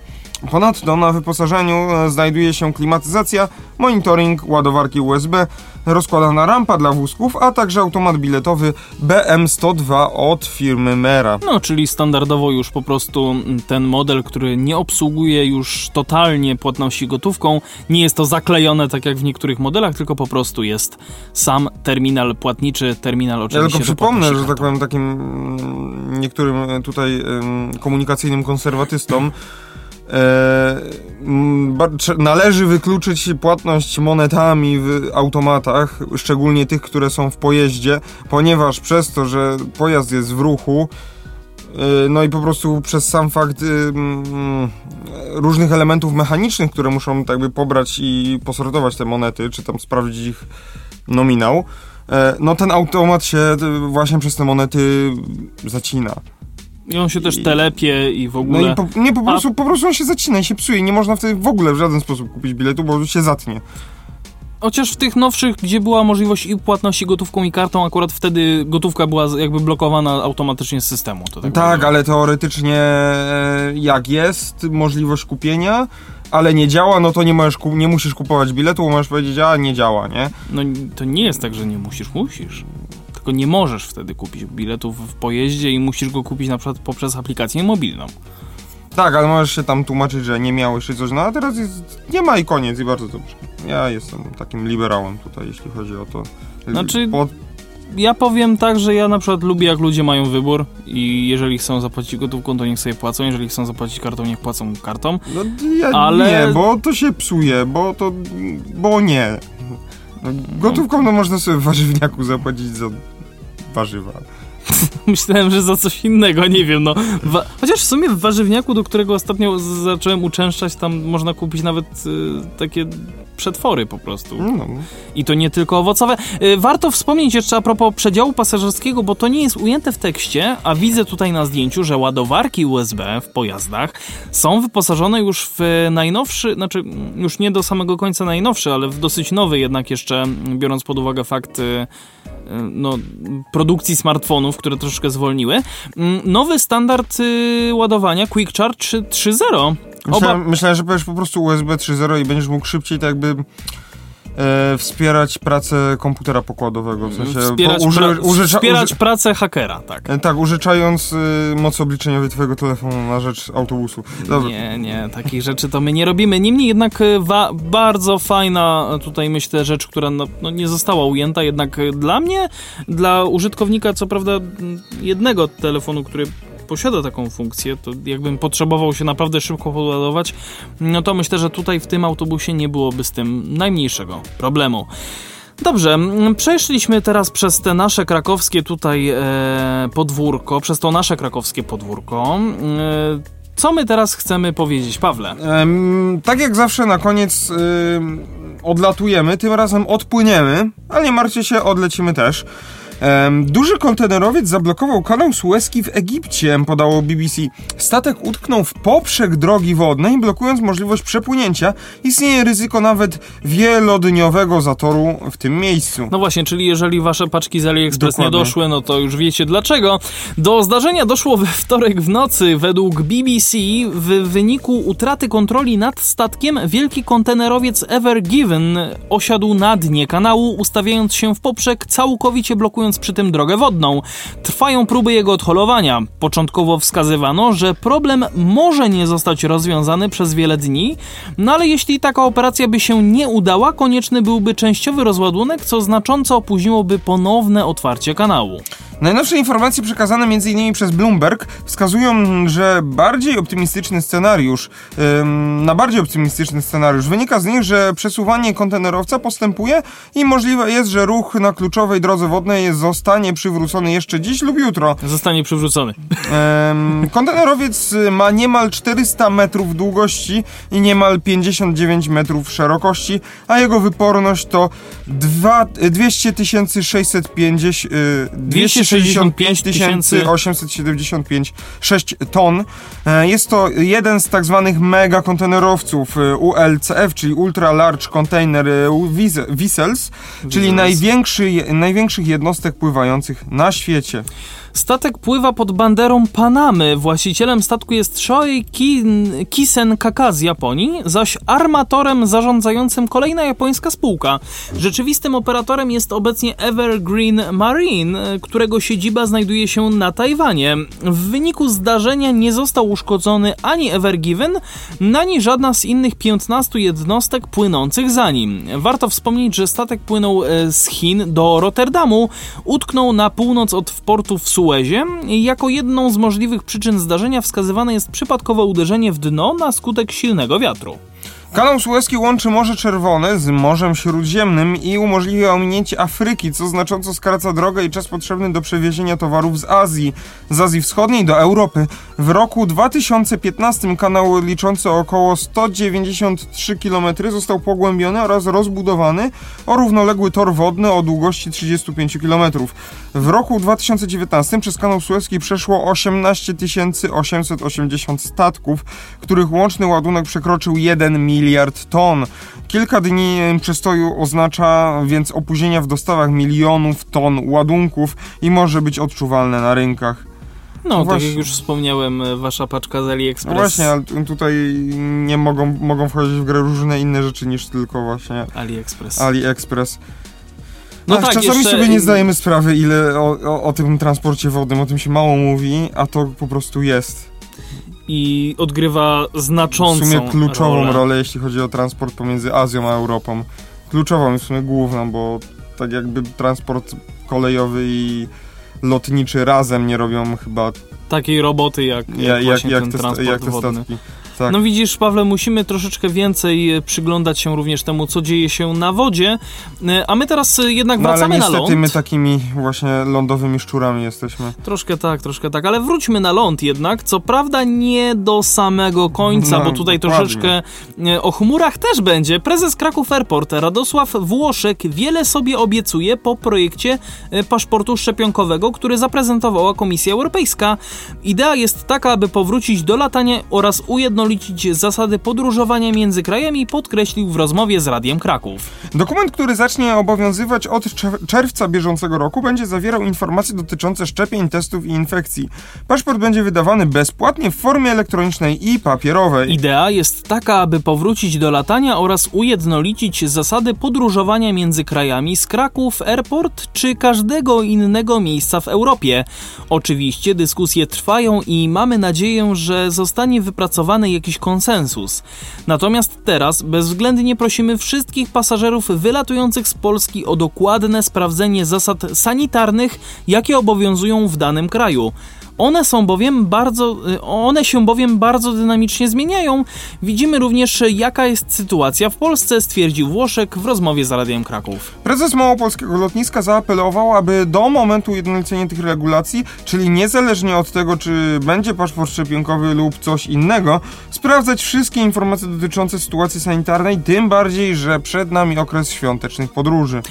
Ponadto na wyposażeniu e, znajduje się klimatyzacja, monitoring, ładowarki USB, rozkładana rampa dla wózków, a także automat biletowy BM102 od firmy Mera. No, czyli standardowo już po prostu ten model, który nie obsługuje już totalnie płatności gotówką, nie jest to zaklejone tak jak w niektórych modelach, tylko po prostu jest sam terminal płatniczy, terminal Ja oczywiście. tylko do przypomnę, że tak powiem takim mm, niektórym e, tutaj komunikacyjnym konserwatystom e, należy wykluczyć płatność monetami w automatach, szczególnie tych, które są w pojeździe, ponieważ przez to, że pojazd jest w ruchu, e, no i po prostu przez sam fakt y, różnych elementów mechanicznych, które muszą tak jakby pobrać i posortować te monety, czy tam sprawdzić ich nominał, e, no ten automat się y, właśnie przez te monety zacina. I on się też telepie i w No ogóle... i po, nie, po prostu, po prostu on się zacina i się psuje. Nie można wtedy w ogóle w żaden sposób kupić biletu, bo się zatnie. Chociaż w tych nowszych, gdzie była możliwość i płatności gotówką i kartą, akurat wtedy gotówka była jakby blokowana automatycznie z systemu. To tak Tak, ale teoretycznie e, jak jest możliwość kupienia, ale nie działa, no to nie, możesz, nie musisz kupować biletu, bo możesz powiedzieć, a nie działa, nie? No to nie jest tak, że nie musisz, musisz. Tylko nie możesz wtedy kupić biletu w pojeździe i musisz go kupić na przykład poprzez aplikację mobilną. Tak, ale możesz się tam tłumaczyć, że nie miałeś czy coś, no a teraz jest, nie ma i koniec i bardzo dobrze. Ja jestem takim liberałem tutaj, jeśli chodzi o to. Znaczy- Po, Ja powiem tak, że ja na przykład lubię jak ludzie mają wybór i jeżeli chcą zapłacić gotówką, to niech sobie płacą, jeżeli chcą zapłacić kartą, niech płacą kartą. no ja Ale- nie, bo to się psuje, bo to, bo nie. No, gotówką no można sobie w warzywniaku zapłacić za warzywa. Myślałem, że za coś innego, nie wiem, no. Wa Chociaż w sumie w warzywniaku, do którego ostatnio zacząłem uczęszczać, tam można kupić nawet y, takie przetwory po prostu. No. I to nie tylko owocowe. Y, warto wspomnieć jeszcze a propos przedziału pasażerskiego, bo to nie jest ujęte w tekście, a widzę tutaj na zdjęciu, że ładowarki USB w pojazdach są wyposażone już w najnowszy, znaczy już nie do samego końca najnowszy, ale w dosyć nowy jednak jeszcze, biorąc pod uwagę fakt y, no, produkcji smartfonów, które troszkę zwolniły. Mm, nowy standard y, ładowania Quick Charge 3.0. Myślałem, myślałem, że powiesz po prostu USB 3.0 i będziesz mógł szybciej tak jakby e, wspierać pracę komputera pokładowego. W sensie wspierać, uży, pra użycza, wspierać uży, pracę hakera, tak. e, tak, użyczając y, mocy obliczeniowej twojego telefonu na rzecz autobusu. Dobra. Nie, nie, takich rzeczy to my nie robimy. Niemniej jednak e, bardzo fajna e, tutaj myślę rzecz, która no, no, nie została ujęta, jednak dla mnie, dla użytkownika co prawda jednego telefonu, który posiada taką funkcję, to jakbym potrzebował się naprawdę szybko podładować, no to myślę, że tutaj w tym autobusie nie byłoby z tym najmniejszego problemu. Dobrze, mm, przeszliśmy teraz przez te nasze krakowskie tutaj e, podwórko, przez to nasze krakowskie podwórko. E, co my teraz chcemy powiedzieć, Pawle? Tak jak zawsze na koniec odlatujemy, tym razem odpłyniemy, ale nie martwcie się, odlecimy też. Duży kontenerowiec zablokował kanał Suezki w Egipcie, podało BBC. Statek utknął w poprzek drogi wodnej, blokując możliwość przepłynięcia. Istnieje ryzyko nawet wielodniowego zatoru w tym miejscu. No właśnie, czyli jeżeli wasze paczki z AliExpress nie Dokładnie. doszły, no to już wiecie dlaczego. Do zdarzenia doszło we wtorek w nocy. Według BBC w wyniku utraty kontroli nad statkiem wielki kontenerowiec Ever Given osiadł na dnie kanału, ustawiając się w poprzek, całkowicie blokując przy tym drogę wodną. Trwają próby jego odholowania. Początkowo wskazywano, że problem może nie zostać rozwiązany przez wiele dni, no ale jeśli taka operacja by się nie udała, konieczny byłby częściowy rozładunek, co znacząco opóźniłoby ponowne otwarcie kanału. Najnowsze informacje przekazane m.in. przez Bloomberg wskazują, że bardziej optymistyczny scenariusz, ym, na bardziej optymistyczny scenariusz wynika z nich, że przesuwanie kontenerowca postępuje i możliwe jest, że ruch na kluczowej drodze wodnej zostanie przywrócony jeszcze dziś lub jutro. Zostanie przywrócony. Ym, kontenerowiec ma niemal 400 metrów długości i niemal 59 metrów szerokości, a jego wyporność to dwa- 200 650 y, 265 875 6 ton. E, Jest to jeden z tak zwanych mega kontenerowców y, ULCF, czyli Ultra Large Container Vessels, czyli największy, największych jednostek pływających na świecie. Statek pływa pod banderą Panamy. Właścicielem statku jest Shoei Kisen Kaka z Japonii, zaś armatorem zarządzającym kolejna japońska spółka. Rzeczywistym operatorem jest obecnie Evergreen Marine, którego siedziba znajduje się na Tajwanie. W wyniku zdarzenia nie został uszkodzony ani Evergiven, ani żadna z innych 15 jednostek płynących za nim. Warto wspomnieć, że statek płynął e, z Chin do Rotterdamu, utknął na północ od portu w Suezie. Jako jedną z możliwych przyczyn zdarzenia wskazywane jest przypadkowe uderzenie w dno na skutek silnego wiatru. Kanał Suezki łączy Morze Czerwone z Morzem Śródziemnym i umożliwia ominięcie Afryki, co znacząco skraca drogę i czas potrzebny do przewiezienia towarów z Azji, z Azji Wschodniej do Europy. W roku 2015 kanał liczący około 193 km został pogłębiony oraz rozbudowany o równoległy tor wodny o długości 35 km. W roku 2019 przez kanał Suezki przeszło 18 880 statków, których łączny ładunek przekroczył 1 miliard ton. Kilka dni przestoju oznacza więc opóźnienia w dostawach milionów ton ładunków i może być odczuwalne na rynkach. No, tak Właśnie. jak już wspomniałem, e, wasza paczka z No AliExpress. właśnie, ale tu- tutaj nie mogą, mogą wchodzić w grę różne inne rzeczy niż tylko właśnie AliExpress. AliExpress. No Ach, tak, czasami jeszcze- sobie nie zdajemy sprawy, ile o, o, o tym transporcie wodnym, o tym się mało mówi, a to po prostu jest. I odgrywa W znaczącą sumie kluczową rolę. rolę. jeśli chodzi o transport pomiędzy Azją a Europą. Kluczową i w sumie główną, bo tak jakby transport kolejowy i lotniczy razem nie robią chyba Takiej roboty jak, jak, ja- jak, jak, ten te, jak te wodny. statki. Tak. No widzisz, Pawle, musimy troszeczkę więcej e, przyglądać się również temu, co dzieje się na wodzie, e, a my teraz e, jednak No ale wracamy na niestety ląd. my takimi właśnie lądowymi szczurami jesteśmy. Troszkę tak, troszkę tak, ale wróćmy na ląd jednak. Co prawda nie do samego końca, No, bo tutaj dokładnie. troszeczkę o chmurach też będzie. Prezes Kraków Airport Radosław Włoszek wiele sobie obiecuje po projekcie paszportu szczepionkowego, który zaprezentowała Komisja Europejska. Idea jest taka, aby powrócić do latania oraz ujednolicić zasady podróżowania między krajami, podkreślił w rozmowie z Radiem Kraków. Dokument, który zacznie obowiązywać od czer- czerwca bieżącego roku, będzie zawierał informacje dotyczące szczepień, testów i infekcji. Paszport będzie wydawany bezpłatnie w formie elektronicznej i papierowej. Idea jest taka, aby powrócić do latania oraz ujednolicić zasady podróżowania między krajami z Kraków Airport czy każdego innego miejsca w Europie. Oczywiście dyskusje trwają i mamy nadzieję, że zostanie wypracowany jakiś konsensus. Natomiast teraz bezwzględnie prosimy wszystkich pasażerów wylatujących z Polski o dokładne sprawdzenie zasad sanitarnych, jakie obowiązują w danym kraju. One są bowiem bardzo, y, one się bowiem bardzo dynamicznie zmieniają. Widzimy również, jaka jest sytuacja w Polsce, stwierdził Włoszek w rozmowie z Radiem Kraków. Prezes Małopolskiego Lotniska zaapelował, aby do momentu ujednolicenia tych regulacji, czyli niezależnie od tego, czy będzie paszport szczepionkowy lub coś innego, sprawdzać wszystkie informacje dotyczące sytuacji sanitarnej, tym bardziej, że przed nami okres świątecznych podróży.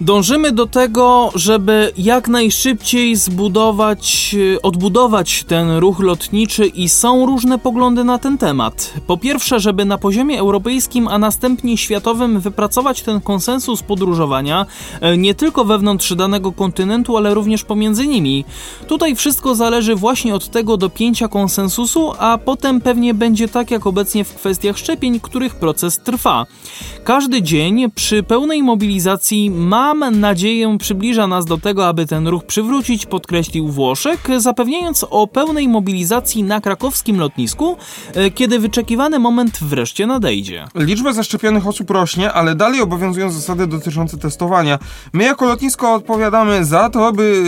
Dążymy do tego, żeby jak najszybciej zbudować, e, odbudować ten ruch lotniczy i są różne poglądy na ten temat. Po pierwsze, żeby na poziomie europejskim, a następnie światowym wypracować ten konsensus podróżowania e, nie tylko wewnątrz danego kontynentu, ale również pomiędzy nimi. Tutaj wszystko zależy właśnie od tego dopięcia konsensusu, a potem pewnie będzie tak jak obecnie w kwestiach szczepień, których proces trwa. Każdy dzień przy pełnej mobilizacji mam nadzieję przybliża nas do tego, aby ten ruch przywrócić, podkreślił Włoszek, zapewniając o pełnej mobilizacji na krakowskim lotnisku, e, kiedy wyczekiwany moment wreszcie nadejdzie. Liczba zaszczepionych osób rośnie, ale dalej obowiązują zasady dotyczące testowania. My jako lotnisko odpowiadamy za to, by,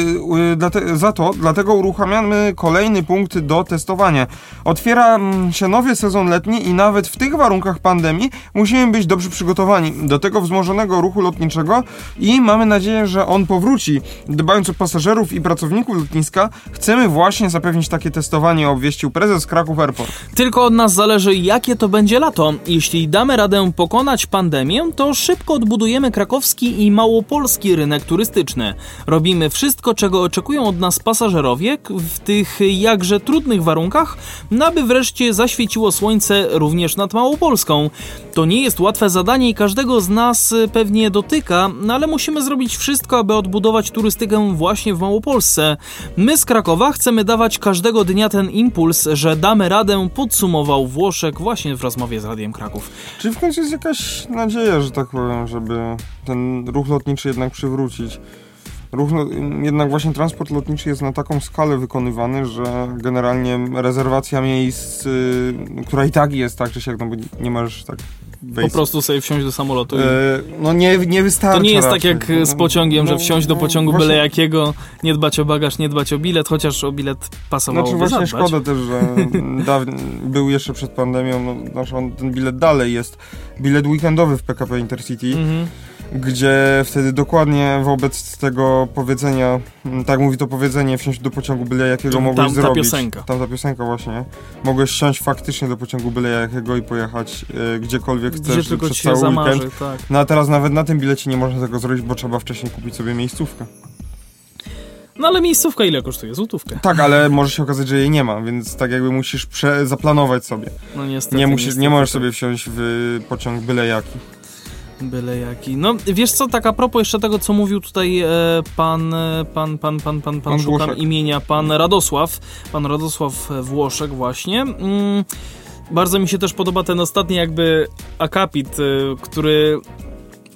dlate, za to, dlatego uruchamiamy kolejny punkt do testowania. Otwiera mm, się nowy sezon letni i nawet w tych warunkach pandemii musimy być dobrze przygotowani do tego wzmożonego ruchu lotniczego i mamy nadzieję, że on powróci. Dbając o pasażerów i pracowników lotniska, chcemy właśnie zapewnić takie testowanie, obwieścił prezes Kraków Airport. Tylko od nas zależy, jakie to będzie lato. Jeśli damy radę pokonać pandemię, to szybko odbudujemy krakowski i małopolski rynek turystyczny. Robimy wszystko, czego oczekują od nas pasażerowie w tych jakże trudnych warunkach, no aby wreszcie zaświeciło słońce również nad Małopolską. To nie jest łatwe zadanie i każdego z nas y, pewnie dotyka, no ale musimy zrobić wszystko, aby odbudować turystykę właśnie w Małopolsce. My z Krakowa chcemy dawać każdego dnia ten impuls, że damy radę, podsumował Włoszek właśnie w rozmowie z Radiem Kraków. Czy w końcu jest jakaś nadzieja, że tak powiem, żeby ten ruch lotniczy jednak przywrócić? Ruch, jednak właśnie transport lotniczy jest na taką skalę wykonywany, że generalnie rezerwacja miejsc, y, która i tak jest tak czy siak, no bo nie możesz tak Po wejść. prostu sobie wsiąść do samolotu. E, no nie, nie wystarcza To nie jest tak raczej. jak z pociągiem, że No, wsiąść do no, pociągu właśnie- byle jakiego, nie dbać o bagaż, nie dbać o bilet, chociaż o bilet pasowałoby Znaczy właśnie zadbać. szkoda też, że był jeszcze przed pandemią, no, znaczy on, ten bilet dalej jest, bilet weekendowy w PKP Intercity, Mhm. Gdzie wtedy dokładnie wobec tego powiedzenia, m, tak mówi to powiedzenie, wsiąść do pociągu byle jakiego Tam- mogłeś tam ta zrobić. piosenka. Tam ta piosenka właśnie. Mogłeś wsiąść faktycznie do pociągu byle jakiego i pojechać e, gdziekolwiek Gdzie chcesz tylko przez ci cały zamarzy, weekend. tak. No a teraz nawet na tym bilecie nie można tego zrobić, bo trzeba wcześniej kupić sobie miejscówkę. No ale miejscówka ile kosztuje? Złotówkę. Tak, ale może się okazać, że jej nie ma, więc tak jakby musisz zaplanować sobie. No niestety. Nie, musisz, niestety, nie możesz tak. sobie wsiąść w pociąg byle jaki. Byle jaki. No wiesz co, tak a propos jeszcze tego, co mówił tutaj e, pan, e, pan, pan, pan, pan, pan, Pan szukam imienia, pan Radosław, pan Radosław Włoszek właśnie. Mm, bardzo mi się też podoba ten ostatni jakby akapit, e, który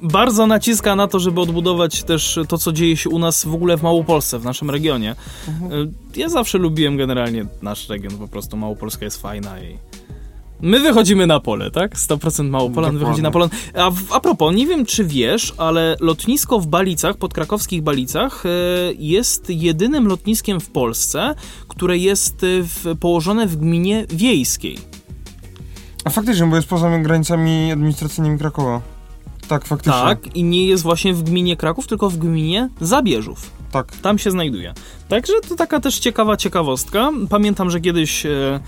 bardzo naciska na to, żeby odbudować też to, co dzieje się u nas w ogóle w Małopolsce, w naszym regionie. Mhm. E, Ja zawsze lubiłem generalnie nasz region, po prostu Małopolska jest fajna i... My wychodzimy na pole, tak? 100% Małopolan Dokładnie. wychodzi na pole. A, a propos, nie wiem czy wiesz, ale lotnisko w Balicach, pod krakowskich Balicach, e, jest jedynym lotniskiem w Polsce, które jest e, w, położone w gminie wiejskiej. A faktycznie, bo jest poza granicami administracyjnymi Krakowa. Tak, faktycznie. Tak, i nie jest właśnie w gminie Kraków, tylko w gminie Zabierzów. Tak. Tam się znajduje. Także to taka też ciekawa ciekawostka. Pamiętam, że kiedyś... E,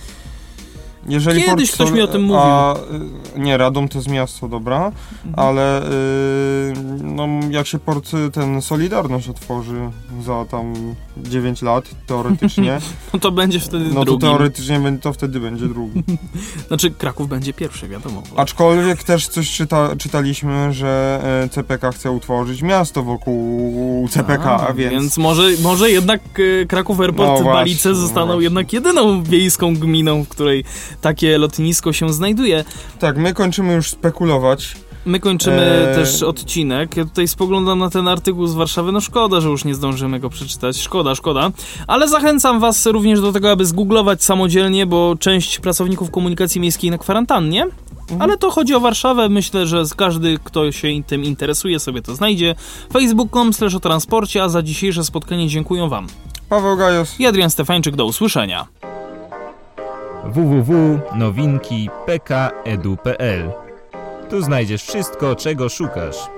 Jeżeli Kiedyś Port ktoś mi o tym mówił. A, y, nie, Radom to jest miasto, dobra, Mhm. ale y, no, jak się port y, ten Solidarność otworzy za tam 9 lat, teoretycznie, no to będzie wtedy no to drugi. teoretycznie będzie- to wtedy będzie drugi. Znaczy, Kraków będzie pierwszy, wiadomo. Bo... Aczkolwiek też coś czyta, czytaliśmy, że e, CPK chce utworzyć miasto wokół CPK, A, więc... Więc może, może jednak e, Kraków Airport No Balice no zostaną właśnie. jednak jedyną wiejską gminą, w której takie lotnisko się znajduje. Tak, my kończymy już spekulować. My kończymy Eee. też odcinek. Ja tutaj spoglądam na ten artykuł z Warszawy. No szkoda, że już nie zdążymy go przeczytać. Szkoda, szkoda. Ale zachęcam was również do tego, aby zgooglować samodzielnie, bo część pracowników komunikacji miejskiej na kwarantannie. Mhm. Ale to chodzi o Warszawę. Myślę, że każdy, kto się tym interesuje, sobie to znajdzie. Facebook.com slash o transporcie, a za dzisiejsze spotkanie dziękuję wam. Paweł Gajos. I Adrian Stefańczyk, do usłyszenia. www.nowinki.pk.edu.pl Tu znajdziesz wszystko, czego szukasz.